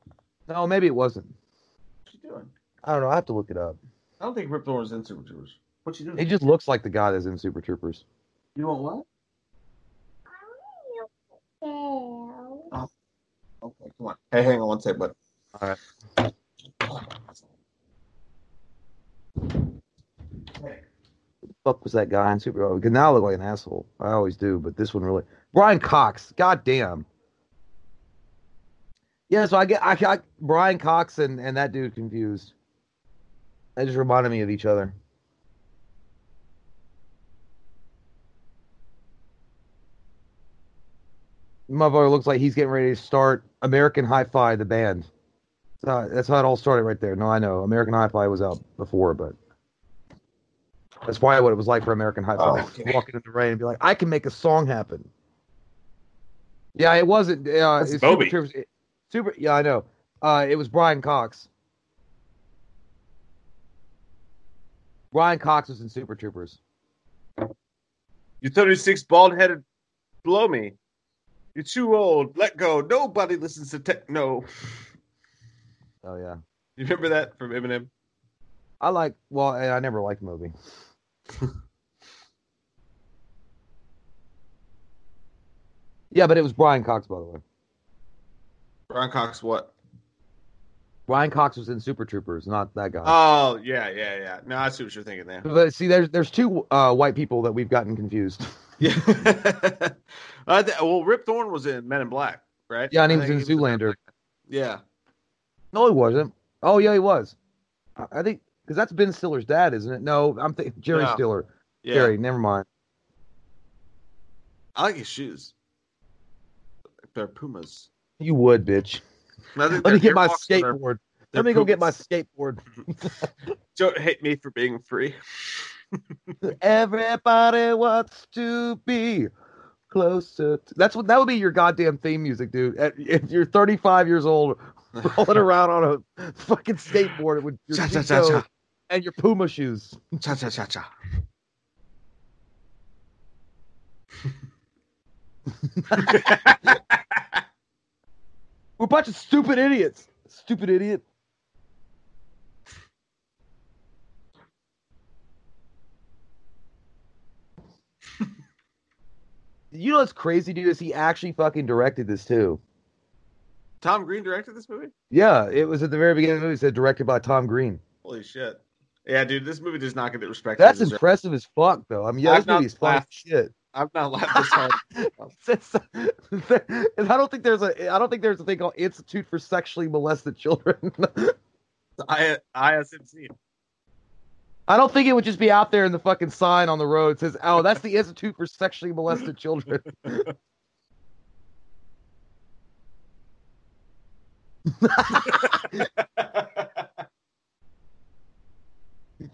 No, maybe it wasn't. What you doing? I don't know. I have to look it up. I don't think Rip Torn was in Super Troopers. What you doing? He just looks like the guy that's in Super Troopers. You want what? Oh. Okay, come on. Hey, hang on one sec, bud. All right. Hey. Fuck was that guy in Super? Oh, because now I look like an asshole. I always do, but this one really. Brian Cox. God damn. Yeah, so I get I got Brian Cox and and that dude confused. They just reminded me of each other. My Motherfucker looks like he's getting ready to start American Hi-Fi, the band. That's how, that's how it all started right there. No, I know. American Hi-Fi was out before, but that's why what it was like for American Hi-Fi. Okay. Walking in the rain and be like, I can make a song happen. Yeah, it wasn't. Uh, it's Bobby. It- Super. Yeah, I know. Uh, it was Brian Cox. Brian Cox was in Super Troopers. You 36 bald headed blow me. You're too old. Let go. Nobody listens to techno. Oh yeah, You remember that from Eminem? I like. Well, I I never liked the movie. yeah, but it was Brian Cox, by the way. Brian Cox, what? Ryan Cox was in Super Troopers, not that guy. Oh, yeah, yeah, yeah. No, I see what you're thinking there. but see, there's there's two uh, white people that we've gotten confused. Yeah. uh, th- well, Rip Torn was in Men in Black, right? Yeah, and he was in Zoolander. Yeah. No, he wasn't. Oh yeah, he was. I- I think because that's Ben Stiller's dad, isn't it? No, I'm thinking Jerry No. Stiller. Yeah. Jerry, never mind. I like his shoes. They're Pumas. You would, bitch. Let me get my Airwalks, but they're- skateboard. they're Let me go get my skateboard. Don't hate me for being free. Everybody wants to be closer. To... That's what that would be your goddamn theme music, dude. At- If you're 35 years old, rolling around on a fucking skateboard with your Cha cha cha cha. and your Puma shoes. Cha cha cha cha. We're a bunch of stupid idiots. Stupid idiot. you know what's crazy, dude? Is he actually fucking directed this too? Tom Green directed this movie? Yeah, it was at the very beginning of the movie. It said directed by Tom Green. Holy shit. Yeah, dude, this movie does not get the respect. That's impressive as fuck, though. I mean, yeah, I've this not movie is funny shit. I've not laughed this hard. And I don't think there's a I don't think there's a thing called Institute for Sexually Molested Children. I ISMC. I don't think it would just be out there in the fucking sign on the road says, "Oh, that's the Institute for Sexually Molested Children."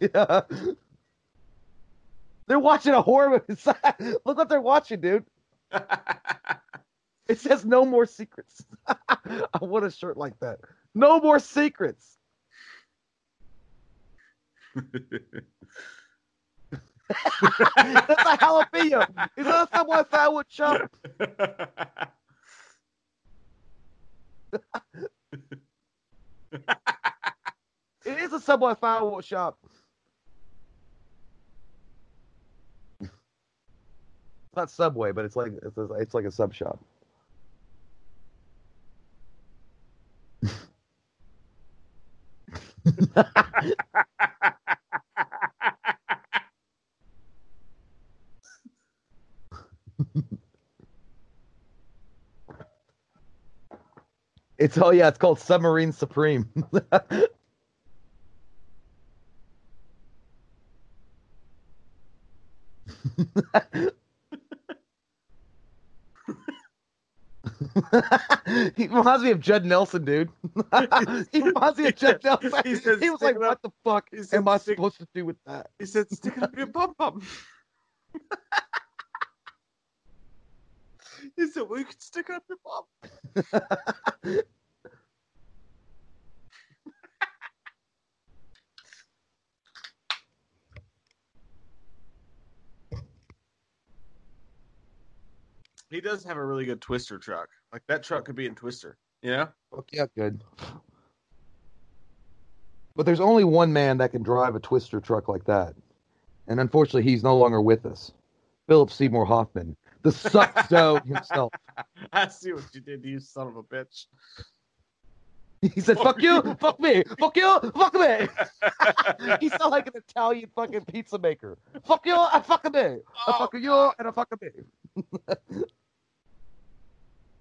yeah. They're watching a horror movie. Look what they're watching, dude. It says "No more secrets." I want a shirt like that. No more secrets. That's a jalapeno. Is that a Subway sandwich shop? It is a Subway firework shop. Not Subway, but it's like it's, it's like a sub shop. It's oh yeah, it's called Submarine Supreme. he reminds me of Judd Nelson, dude. he reminds me of Judd Nelson. He He, was like. "What the fuck He said, am I "Stick- supposed to do with that?" he said, stick it up your bum bum. he said, well, you can stick it up your bum. He does have a really good twister truck. Like that truck could be in Twister. You know? Fuck yeah, good. But there's only one man that can drive a twister truck like that, and unfortunately, he's no longer with us. Philip Seymour Hoffman, the suck so himself. I see what you did, you son of a bitch. He said, "Fuck you, fuck me, fuck you, fuck me." he sounded like an Italian fucking pizza maker. Fuck you, I fuck me. I Oh, fuck you, and I fuck me.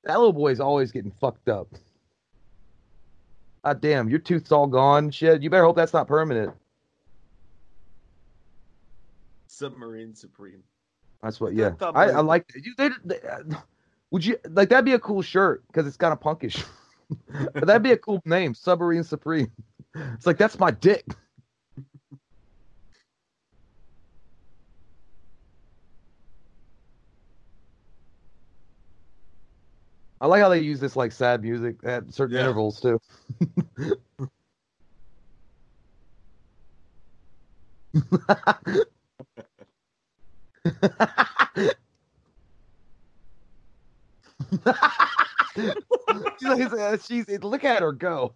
That little boy's always getting fucked up. God damn, your tooth's all gone. Shit, you better hope that's not permanent. Submarine Supreme. That's what. I Yeah, thought I, I like they, they, uh, would you like that'd be a cool shirt because it's kind of punkish. But that'd be a cool name, Submarine Supreme. It's like that's my dick. I like how they use this like sad music at certain Yeah. intervals too. she's like, uh, she's look at her go.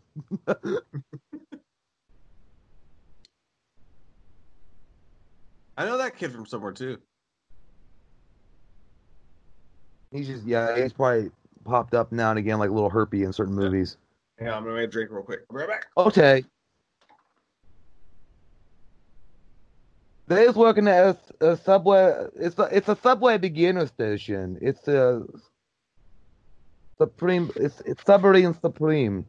I know that kid from somewhere too. He's just yeah, he's probably popped up now and again like a little herpy in certain movies. Yeah, I'm gonna make a drink real quick. Be right back. Okay. They's working at a, a subway. It's a it's a subway beginner station. It's a supreme. It's it's submarine supreme,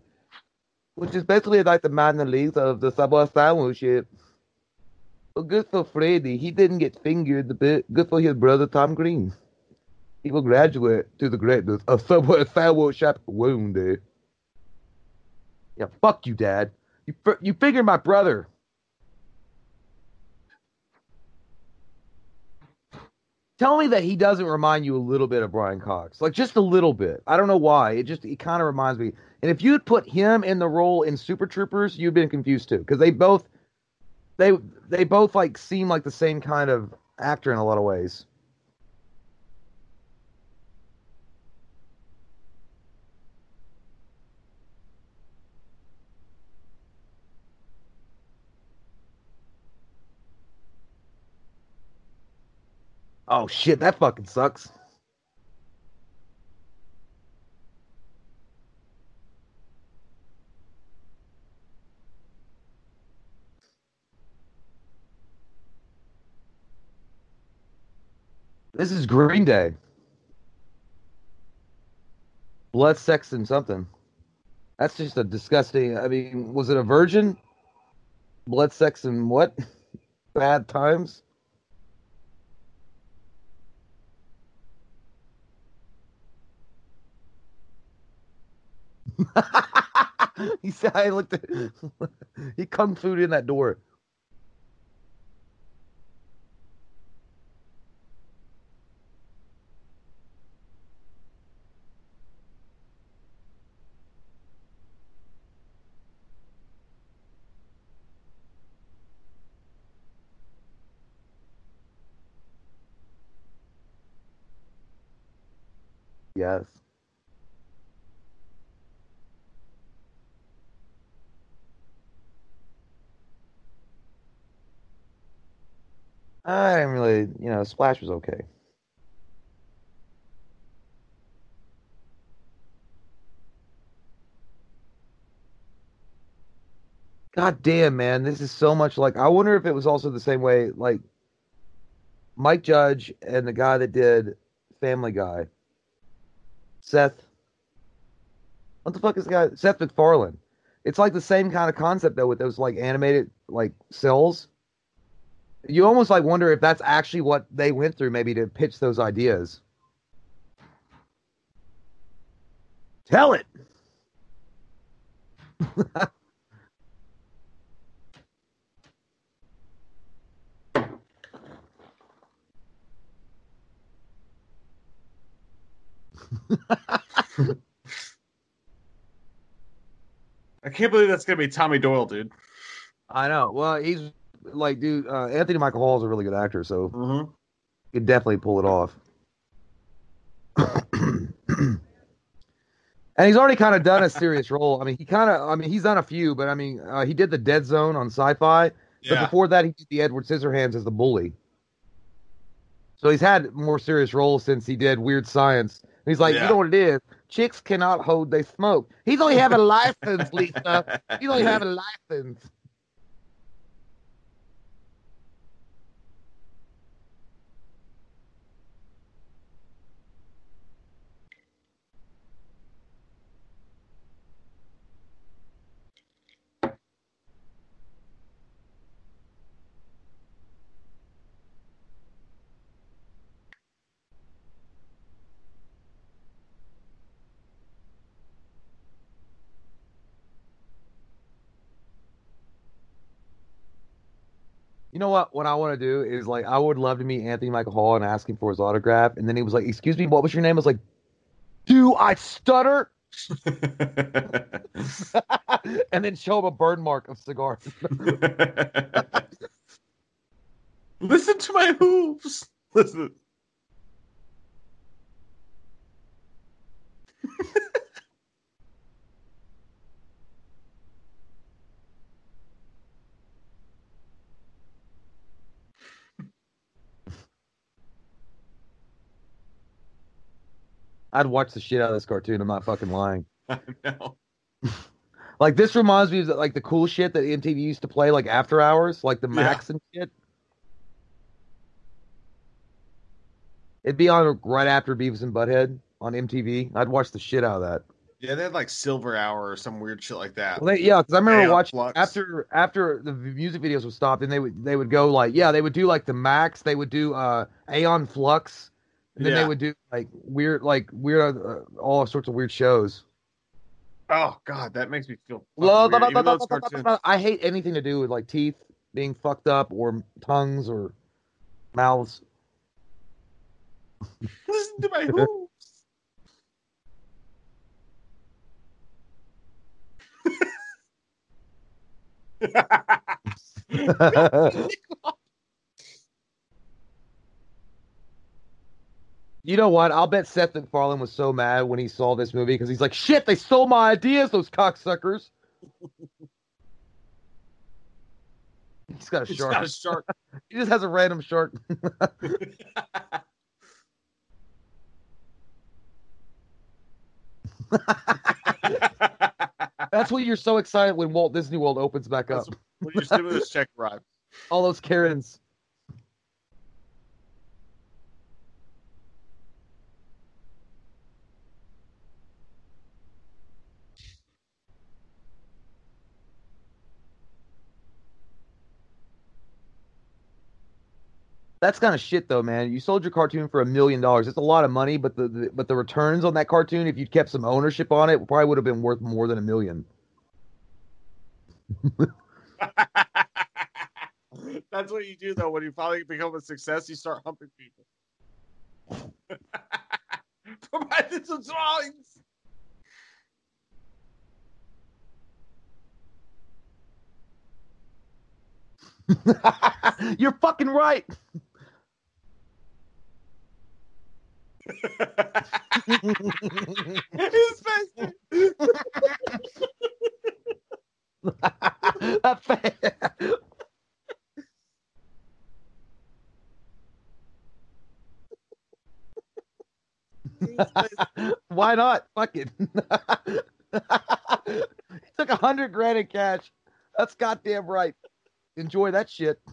which is basically like the minor leagues of the subway sandwich. Well, good for Freddy. He didn't get fingered. Good for his brother Tom Green. He will graduate to the greatness of Subway sandwich shop wounded. Yeah, fuck you, Dad. You you figure my brother. Tell me that he doesn't remind you a little bit of Brian Cox, like just a little bit. I don't know why. It just it kind of reminds me. And if you had put him in the role in Super Troopers, you'd been confused too, because they both they they both like seem like the same kind of actor in a lot of ways. Oh shit, that fucking sucks. This is Green Day. Blood, sex, and something. That's just a disgusting. I mean, was it a virgin? Blood, sex, and what? Bad times? he said, I looked at, he kung fu in that door. Yes. I didn't really, you know, Splash was okay. God damn, man, this is so much like. I wonder if it was also the same way, like Mike Judge and the guy that did Family Guy, Seth. What the fuck is the guy? Seth MacFarlane. It's like the same kind of concept though, with those like animated like cells you almost like wonder if that's actually what they went through maybe to pitch those ideas. Tell it. I can't believe that's gonna be Tommy Doyle, dude. i know. Well he's like dude uh, anthony michael hall is a really good actor so Mm-hmm. he could definitely pull it off and he's already kind of done a serious role i mean he kind of i mean he's done a few but i mean uh, he did the dead zone on sci-fi But before that, he did the Edward Scissorhands as the bully. So he's had more serious roles since he did Weird Science. And he's like, Yeah. you know what it is? Chicks cannot hold they smoke. He's only having a license, Lisa. He's only having a license. You know what? What I want to do is like I would love to meet Anthony Michael Hall and ask him for his autograph, and then he was like, "Excuse me, what was your name?" I was like, "Do I stutter?" and then show him a burn mark of cigar. Listen to my hooves. Listen. I'd watch the shit out of this cartoon. I'm not fucking lying. I know. Like this reminds me of like the cool shit that MTV used to play like after hours, like the Yeah. Maxx and shit. It'd be on right after Beavis and Butthead on MTV. I'd watch the shit out of that. Yeah, they had like Silver Hour or some weird shit like that. Well, they, yeah, because I remember Aeon watching Flux. after after the music videos would stop, and they would they would go like yeah, they would do like the Maxx, they would do uh Aeon Flux, and then Yeah. they would do like weird like weird uh, all sorts of weird shows. Oh god, that makes me feel. fucking Lo- weird, even though it's cartoon. I hate anything to do with like teeth being fucked up or tongues or mouths. Listen to my hooves. You know what? I'll bet Seth MacFarlane was so mad when he saw this movie because he's like, "Shit, they stole my ideas, those cocksuckers." He's got a shark. got a shark. He just has a random shark. That's why you're so excited when Walt Disney World opens back up. That's when your stimulus check arrives. All those Karens. That's kind of shit, though, man. You sold your cartoon for a million dollars. It's a lot of money, but the, the but the returns on that cartoon, if you'd kept some ownership on it, probably would have been worth more than a million. That's what you do though. When you finally become a success, you start humping people. Provided some drawings. You're fucking right. His face. Why not? Fuck it. took a hundred grand in cash. That's goddamn right. Enjoy that shit.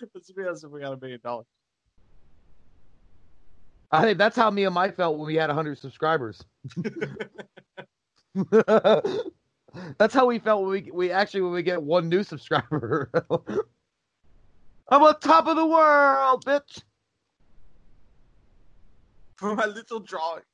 Let's be honest. If we got a million dollars. I think that's how me and Mike felt when we had hundred subscribers. that's how we felt when we we actually when we get one new subscriber. I'm on top of the world, bitch. For my little drawings.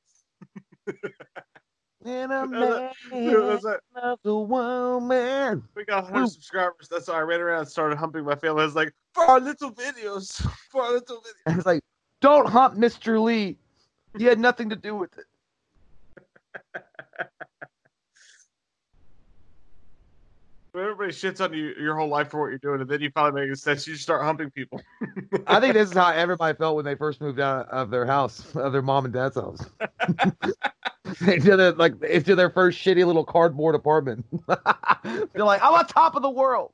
And I'm That's man That's it. of the world, man. We got 100 Woo. subscribers. That's why I ran around and started humping my family. I was like, for our little videos. For our little videos. And it's like, don't hump Mr. Lee. He had nothing to do with it. When everybody shits on you your whole life for what you're doing, and then you finally make a sense, you start humping people. I think this is how everybody felt when they first moved out of their house, of their mom and dad's house. into their like into their first shitty little cardboard apartment. They're like, I'm on top of the world.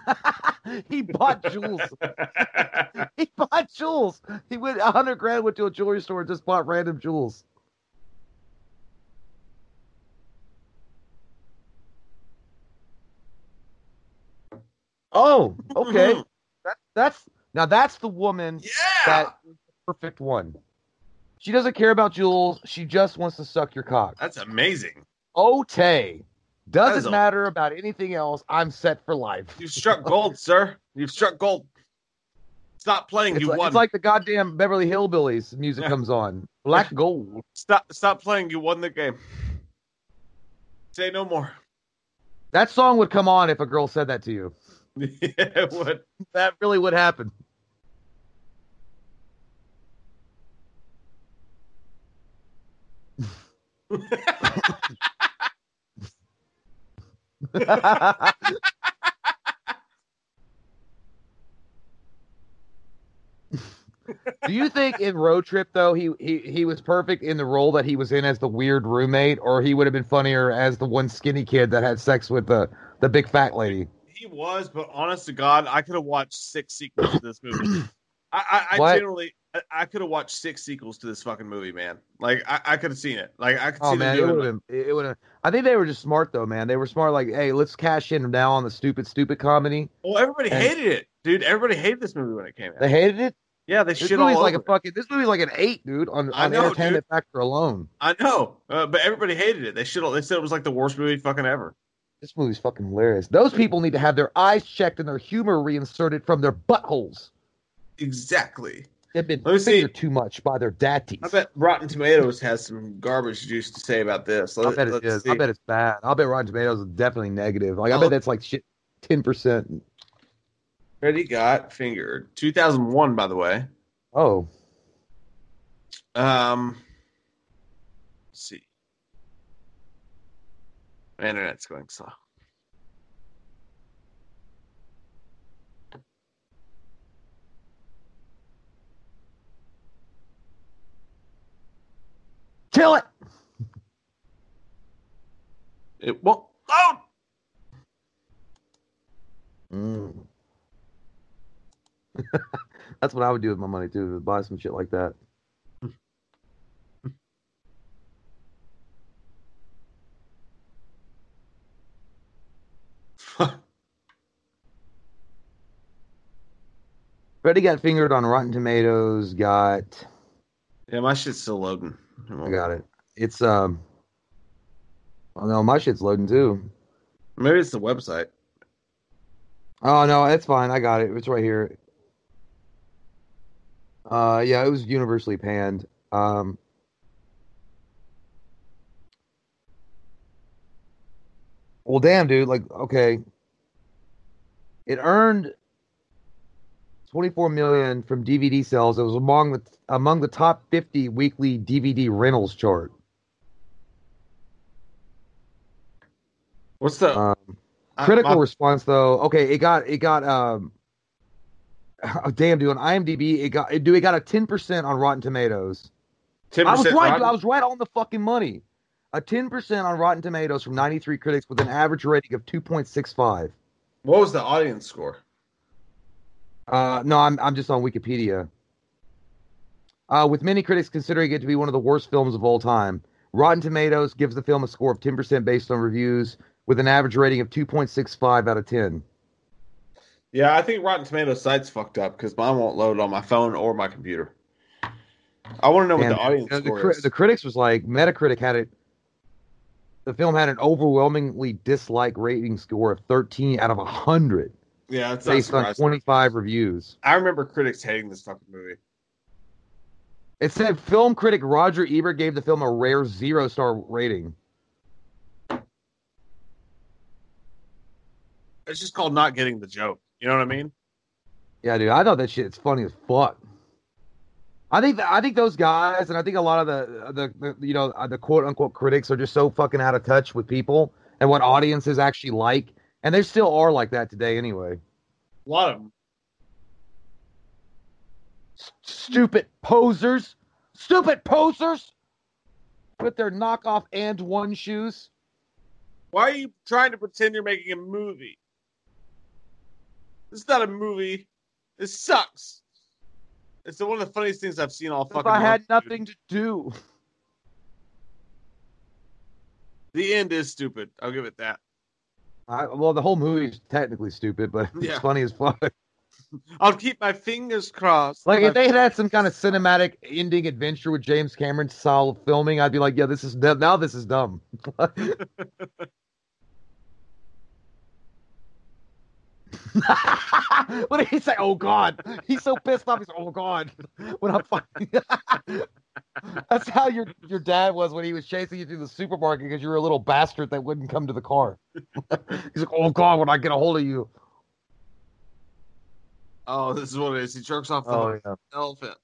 he bought jewels. he bought jewels. He went a hundred grand went to a jewelry store and just bought random jewels. Oh, okay. Mm-hmm. that, that's now that's the woman. Yeah, that perfect one. She doesn't care about jewels. She just wants to suck your cock. That's amazing. Otay. Doesn't matter about anything else. I'm set for life. You've struck gold, sir. You've struck gold. Stop playing. It's you like, won. it's like the goddamn Beverly Hillbillies music Yeah. comes on. Black gold. Stop. Stop playing. You won the game. Say no more. That song would come on if a girl said that to you. yeah, what? That really would happen. Do you think in Road Trip though he, he he was perfect in the role that he was in as the weird roommate, or he would have been funnier as the one skinny kid that had sex with the the big fat lady? He was, but honest to God, I could have watched six sequels to this movie. I, I, I generally, I, could have watched six sequels to this fucking movie, man. Like I, I could have seen it. Like I could Oh see man, them it would have been. It would have. I think they were just smart though, man. They were smart. Like, hey, let's cash in now on the stupid, stupid comedy. Well, everybody And- hated it, dude. Everybody hated this movie when it came out. They hated it. yeah, they This shit all movie's over. like a it. fucking. This movie's like an eight, dude, on, I on know, entertainment factor alone. I know, uh, but everybody hated it. They should. Have. They said it was like the worst movie fucking ever. This movie's fucking hilarious. Those people need to have their eyes checked and their humor reinserted from their buttholes. Exactly. They've been Let me see. fingered too much by their daddies. I bet Rotten Tomatoes has some garbage juice to say about this. I bet it see. I bet it's bad. I bet Rotten Tomatoes is definitely negative. Like I bet that's like shit, ten percent. Freddy got fingered. 2001, by the way. Oh, Um, let's see. My internet's going slow. Kill it. It won't load. Mm. That's what I would do with my money too. is Buy some shit like that. Freddy got fingered on Rotten Tomatoes. Got yeah, my shit's still loading. I got it. It's um. Oh no, my shit's loading too. Maybe it's the website. Oh no, it's fine. I got it. It's right here. Uh, yeah, it was universally panned. Um, well, damn, dude. Like, okay, it earned twenty-four million from DVD sales. It was among the among the top fifty weekly DVD rentals chart. What's the Um, I- critical my- response though okay it got it got um oh, damn dude on imdb it got it, dude, it got a 10% on rotten tomatoes 10% i was right Rotten? dude, i was right on the fucking money a 10% on rotten tomatoes from 93 critics with an average rating of 2.65 What was the audience score? Uh no i'm, I'm just on wikipedia uh, with many critics considering it to be one of the worst films of all time rotten tomatoes gives the film a score of 10% based on reviews with an average rating of 2.65 out of 10 Yeah, I think Rotten Tomatoes site's fucked up because mine won't load on my phone or my computer. I want to know what the audience the, the score cri- is. the critics was like Metacritic had it. The film had an overwhelmingly dislike rating score of 13 out of 100 yeah, it's based on 25 reviews. I remember critics hating this fucking movie. It said film critic Roger Ebert gave the film a rare zero star rating. It's just called not getting the joke. You know what I mean? Yeah, dude, I thought that shit is funny as fuck. I think I think those guys, and I think a lot of the the, the you know uh, the quote unquote critics are just so fucking out of touch with people and what audiences actually like, and they still are like that today anyway. A lot of them. stupid posers, stupid posers with their knockoff And1 shoes. Why are you trying to pretend you're making a movie? This is not a movie. This sucks. It's one of the funniest things I've seen all If fucking. I had month, dude. nothing to do, The end is stupid. I'll give it that. I, well, the whole movie's technically stupid, but Yeah. it's funny as fuck. I'll keep my fingers crossed. Like if they had had some kind of cinematic ending adventure with James Cameron style filming, I'd be like, yeah, this is now this is dumb. what did he say? Oh God! He's so pissed off. He's like, oh God! When I'm fighting, that's how your your dad was when he was chasing you through the supermarket because you were a little bastard that wouldn't come to the car. He's like, oh God! When I get a hold of you. oh, this is what it is. He jerks off the Oh yeah. elephant.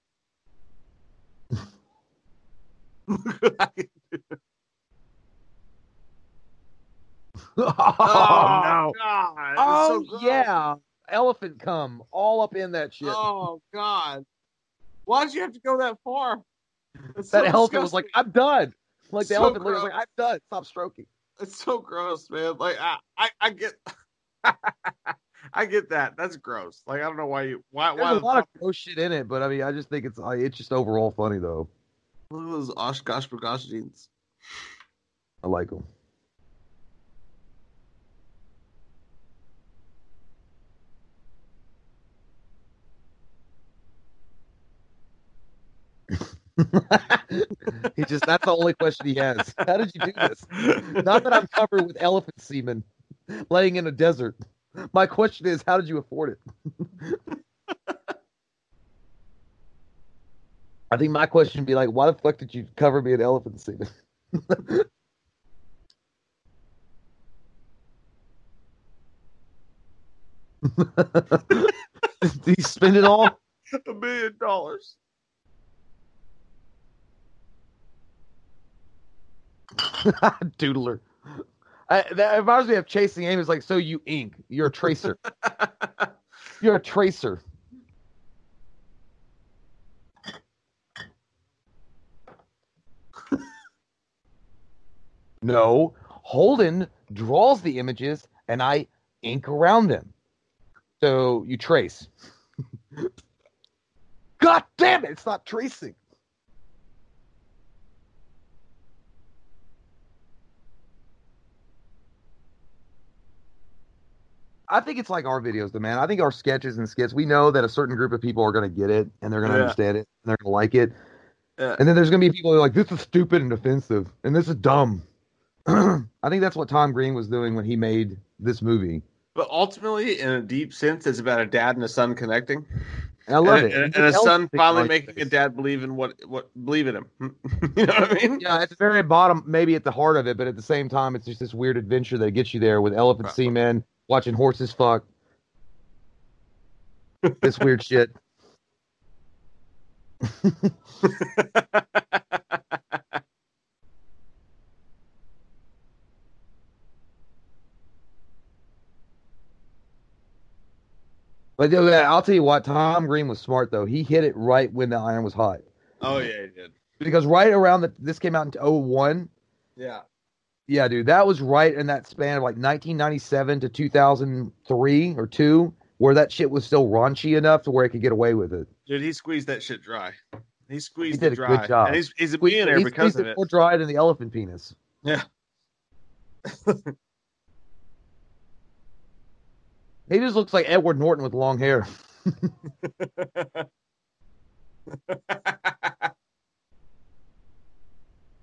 Oh, oh no! God! Oh so yeah, elephant cum all up in that shit. Oh God! Why did you have to go that far? It's that so elephant was like, "I'm done." Like the So elephant was like, "I'm done. Stop stroking." It's so gross, man. Like I, I, I get, I get that. That's gross. Like I don't know why you, why, There's why. a lot of gross shit in it, but I mean, I just think it's like it's just overall funny though. Look at those OshKosh B'gosh jeans. I like them. he just that's the only question he has. How did you do this? Not that I'm covered with elephant semen laying in a desert. My question is, how did you afford it? I think my question would be like, why the fuck did you cover me in elephant semen? Did he spend it all? a million dollars. Doodler. I, that reminds me of Chasing Amy. It's like, so you ink. You're a tracer. You're a tracer. no, Holden draws the images and I ink around them. So you trace. God damn it, it's not tracing. I think it's like our videos, though, man. I think our sketches and skits, we know that a certain group of people are going to get it and they're going to Yeah. understand it and they're going to like it. Yeah. And then there's going to be people who are like, this is stupid and offensive and this is dumb. I think that's what Tom Green was doing when he made this movie. But ultimately, in a deep sense, it's about a dad and a son connecting, And I love and, it. and, and a son finally like making a dad believe in what what believe in him. you know what I mean? Yeah, at the very bottom, maybe at the heart of it, but at the same time, it's just this weird adventure that gets you there with elephant Right. seamen, watching horses fuck. this weird shit. But yeah, I'll tell you what, Tom Green was smart though. He hit it right when the iron was hot. Oh yeah, he did. Because right around the this came out in 01. Yeah. Yeah, dude, that was right in that span of like 1997 to 2003 or 2 where that shit was still raunchy enough to where it could get away with it. Dude, he squeezed that shit dry. He squeezed he did it a dry. good job. And he's he's a Squeeze- millionaire he because of it it. more dry than the elephant penis. Yeah. He just looks like Edward Norton with long hair.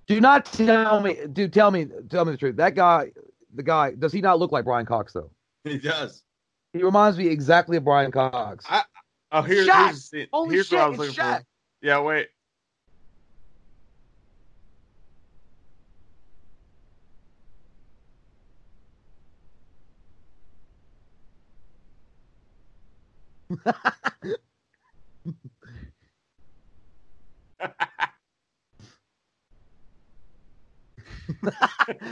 Do not tell me, dude. Tell me, tell me the truth. That guy, the guy, does he not look like Brian Cox though? he does. He reminds me exactly of Brian Cox. I- Oh, here's Shot! here's. Holy here's shit! what I was looking shot. for. Yeah, wait.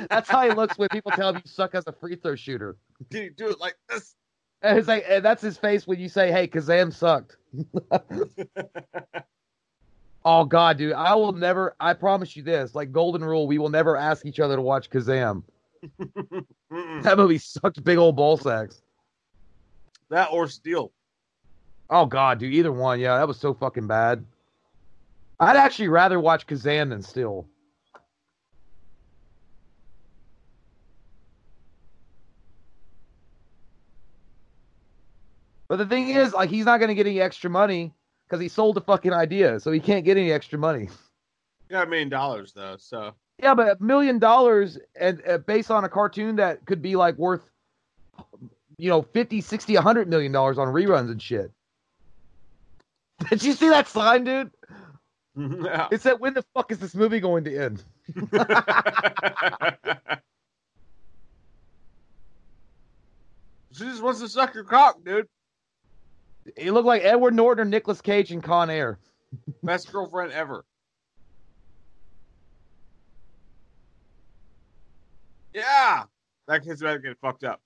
That's how he looks when people tell him you suck as a free throw shooter. Dude, do it like this. And it's like, and that's his face when you say, "Hey, Kazam sucked." oh God, dude, I will never. I promise you this. Like golden rule, we will never ask each other to watch Kazam. That movie sucked big old ball sacks. That or Steel. Oh God, dude, either one. Yeah, that was so fucking bad. I'd actually rather watch Kazam than Steel. But the thing is, like, he's not going to get any extra money because he sold the fucking idea, so he can't get any extra money. You got a million dollars though, so Yeah, but a million dollars and uh, based on a cartoon that could be like worth, you know, 50, 60, 100 million dollars on reruns and shit. Did you see that sign, dude? yeah. It said, when the fuck is this movie going to end? she just wants to suck your cock, dude. It looked like Edward Norton or Nicolas Cage in Con Air. Best girlfriend ever. Yeah, that kid's about to get fucked up.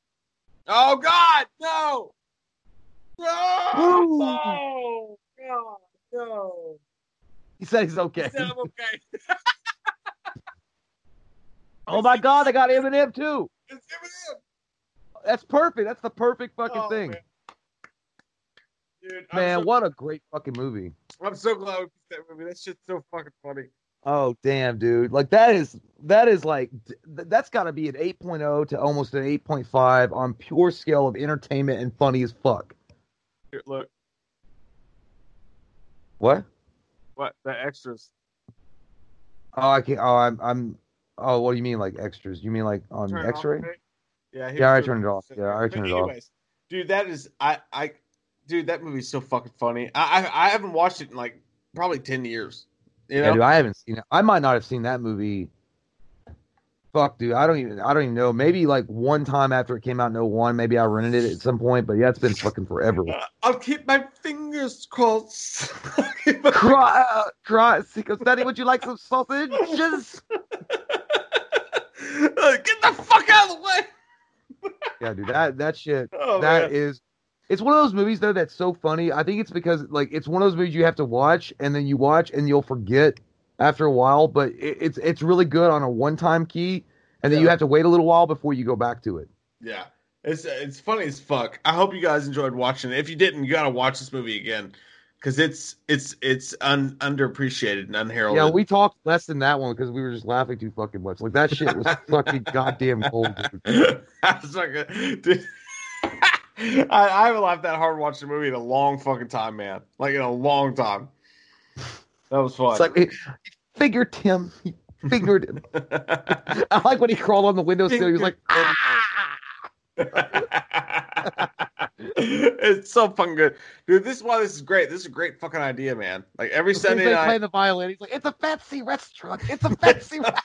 Oh God, no! No! Ooh. No! God, no! He said he's okay. He said I'm okay. Oh my god, I got Eminem too. It's Eminem. That's perfect. That's the perfect fucking Oh, thing. man. Dude, Man, so, what a great fucking movie. I'm so glad we picked that movie. That shit's so fucking funny. Oh damn, dude! Like that is that is like th- that's got to be an 8.0 to almost an 8.5 on pure scale of entertainment and funny as fuck. Here, look, What? what the extras. Oh, I can't. Oh, I'm. I'm. Oh, what do you mean like extras? You mean like on Turn it off, X-ray? Yeah, Yeah, I turned it off. Yeah, I turned it off. Dude, that is I I dude, that movie's so fucking funny. I I, I haven't watched it in like probably ten years. You Yeah, dude, I haven't seen it. I might not have seen that movie. Fuck, dude, I don't even. I don't even know. Maybe like one time after it came out in 01, maybe I rented it at some point. But yeah, it's been fucking forever. I'll keep my fingers crossed. Cry, uh, cry, because Daddy, would you like some sausages? Get the fuck out of the way. Yeah, dude, that that shit. Oh, That man. is, it's one of those movies though that's so funny. I think it's because like it's one of those movies you have to watch and then you watch and you'll forget after a while. But it, it's it's really good on a one time key, and then you have to wait a little while before you go back to it. Yeah. It's it's funny as fuck. I hope you guys enjoyed watching it. If you didn't, you gotta watch this movie again. Cause it's it's it's un, underappreciated and unheralded. Yeah, we talked less than that one because we were just laughing too fucking much. Like that shit was fucking goddamn cold. Dude. I was like, a- dude, I, I haven't laughed that hard watching a movie in a long fucking time, man. Like in a long time. That was fun. It's like he figured him. He figured him. I like when he crawled on the windowsill. He was like, ah! it's so fucking good, dude. This is why this is great. This is a great fucking idea, man. Like every He's Sunday night. playing the violin. He's like, it's a fancy restaurant. It's a fancy restaurant.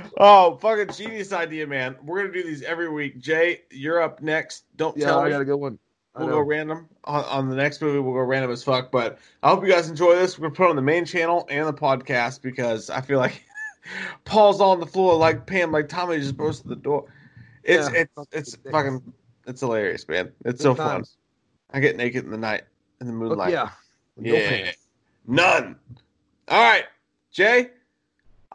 oh, fucking genius idea, man. We're gonna do these every week. Jay, you're up next. Don't Yeah, tell I me. got a good one. We'll go random on, on the next movie. We'll go random as fuck. But I hope you guys enjoy this. We're gonna put it on the main channel and the podcast because I feel like Paul's on the floor like Pam, like Tommy just burst the door. It's Yeah, it's it's fucking it's hilarious, man. It's so fun. I get naked in the night in the But moonlight. yeah. No Yeah. None. All right, Jay.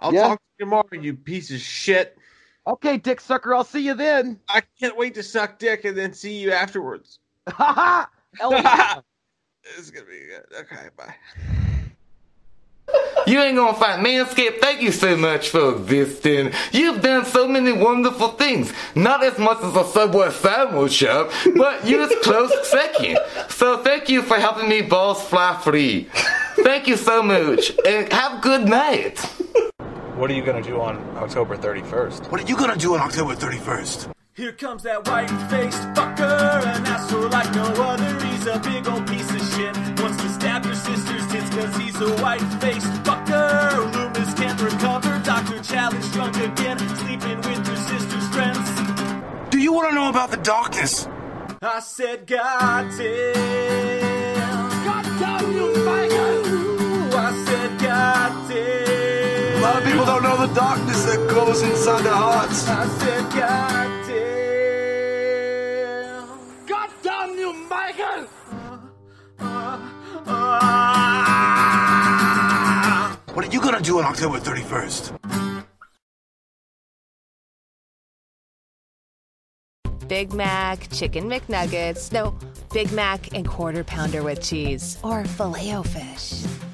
I'll Yeah. talk to you tomorrow, you piece of shit. Okay, dick sucker. I'll see you then. I can't wait to suck dick and then see you afterwards. Ha ha. It's gonna be good. Okay, bye. You ain't gonna find Manscaped. Thank you so much for existing. You've done so many wonderful things. Not as much as a Subway sandwich shop, but you're close second. So thank you for helping me balls fly free. Thank you so much, and have a good night. What are you gonna do on October 31st? What are you gonna do on October 31st? Here comes that white-faced fucker, an asshole like no other. He's a big old piece of shit. Wants to stab your sister's tits cause he's a white-faced fucker. Loomis can't recover. Dr. Challenge drunk again, sleeping with your sister's friends. Do you wanna know about the darkness? I said, God damn. God damn you, faggot! I said, God damn. A lot of people don't know the darkness that goes inside their hearts. I said, God damn. God damn you, Michael! What are you gonna do on October 31st? Big Mac, Chicken McNuggets, no, Big Mac and Quarter Pounder with cheese, or filet fish.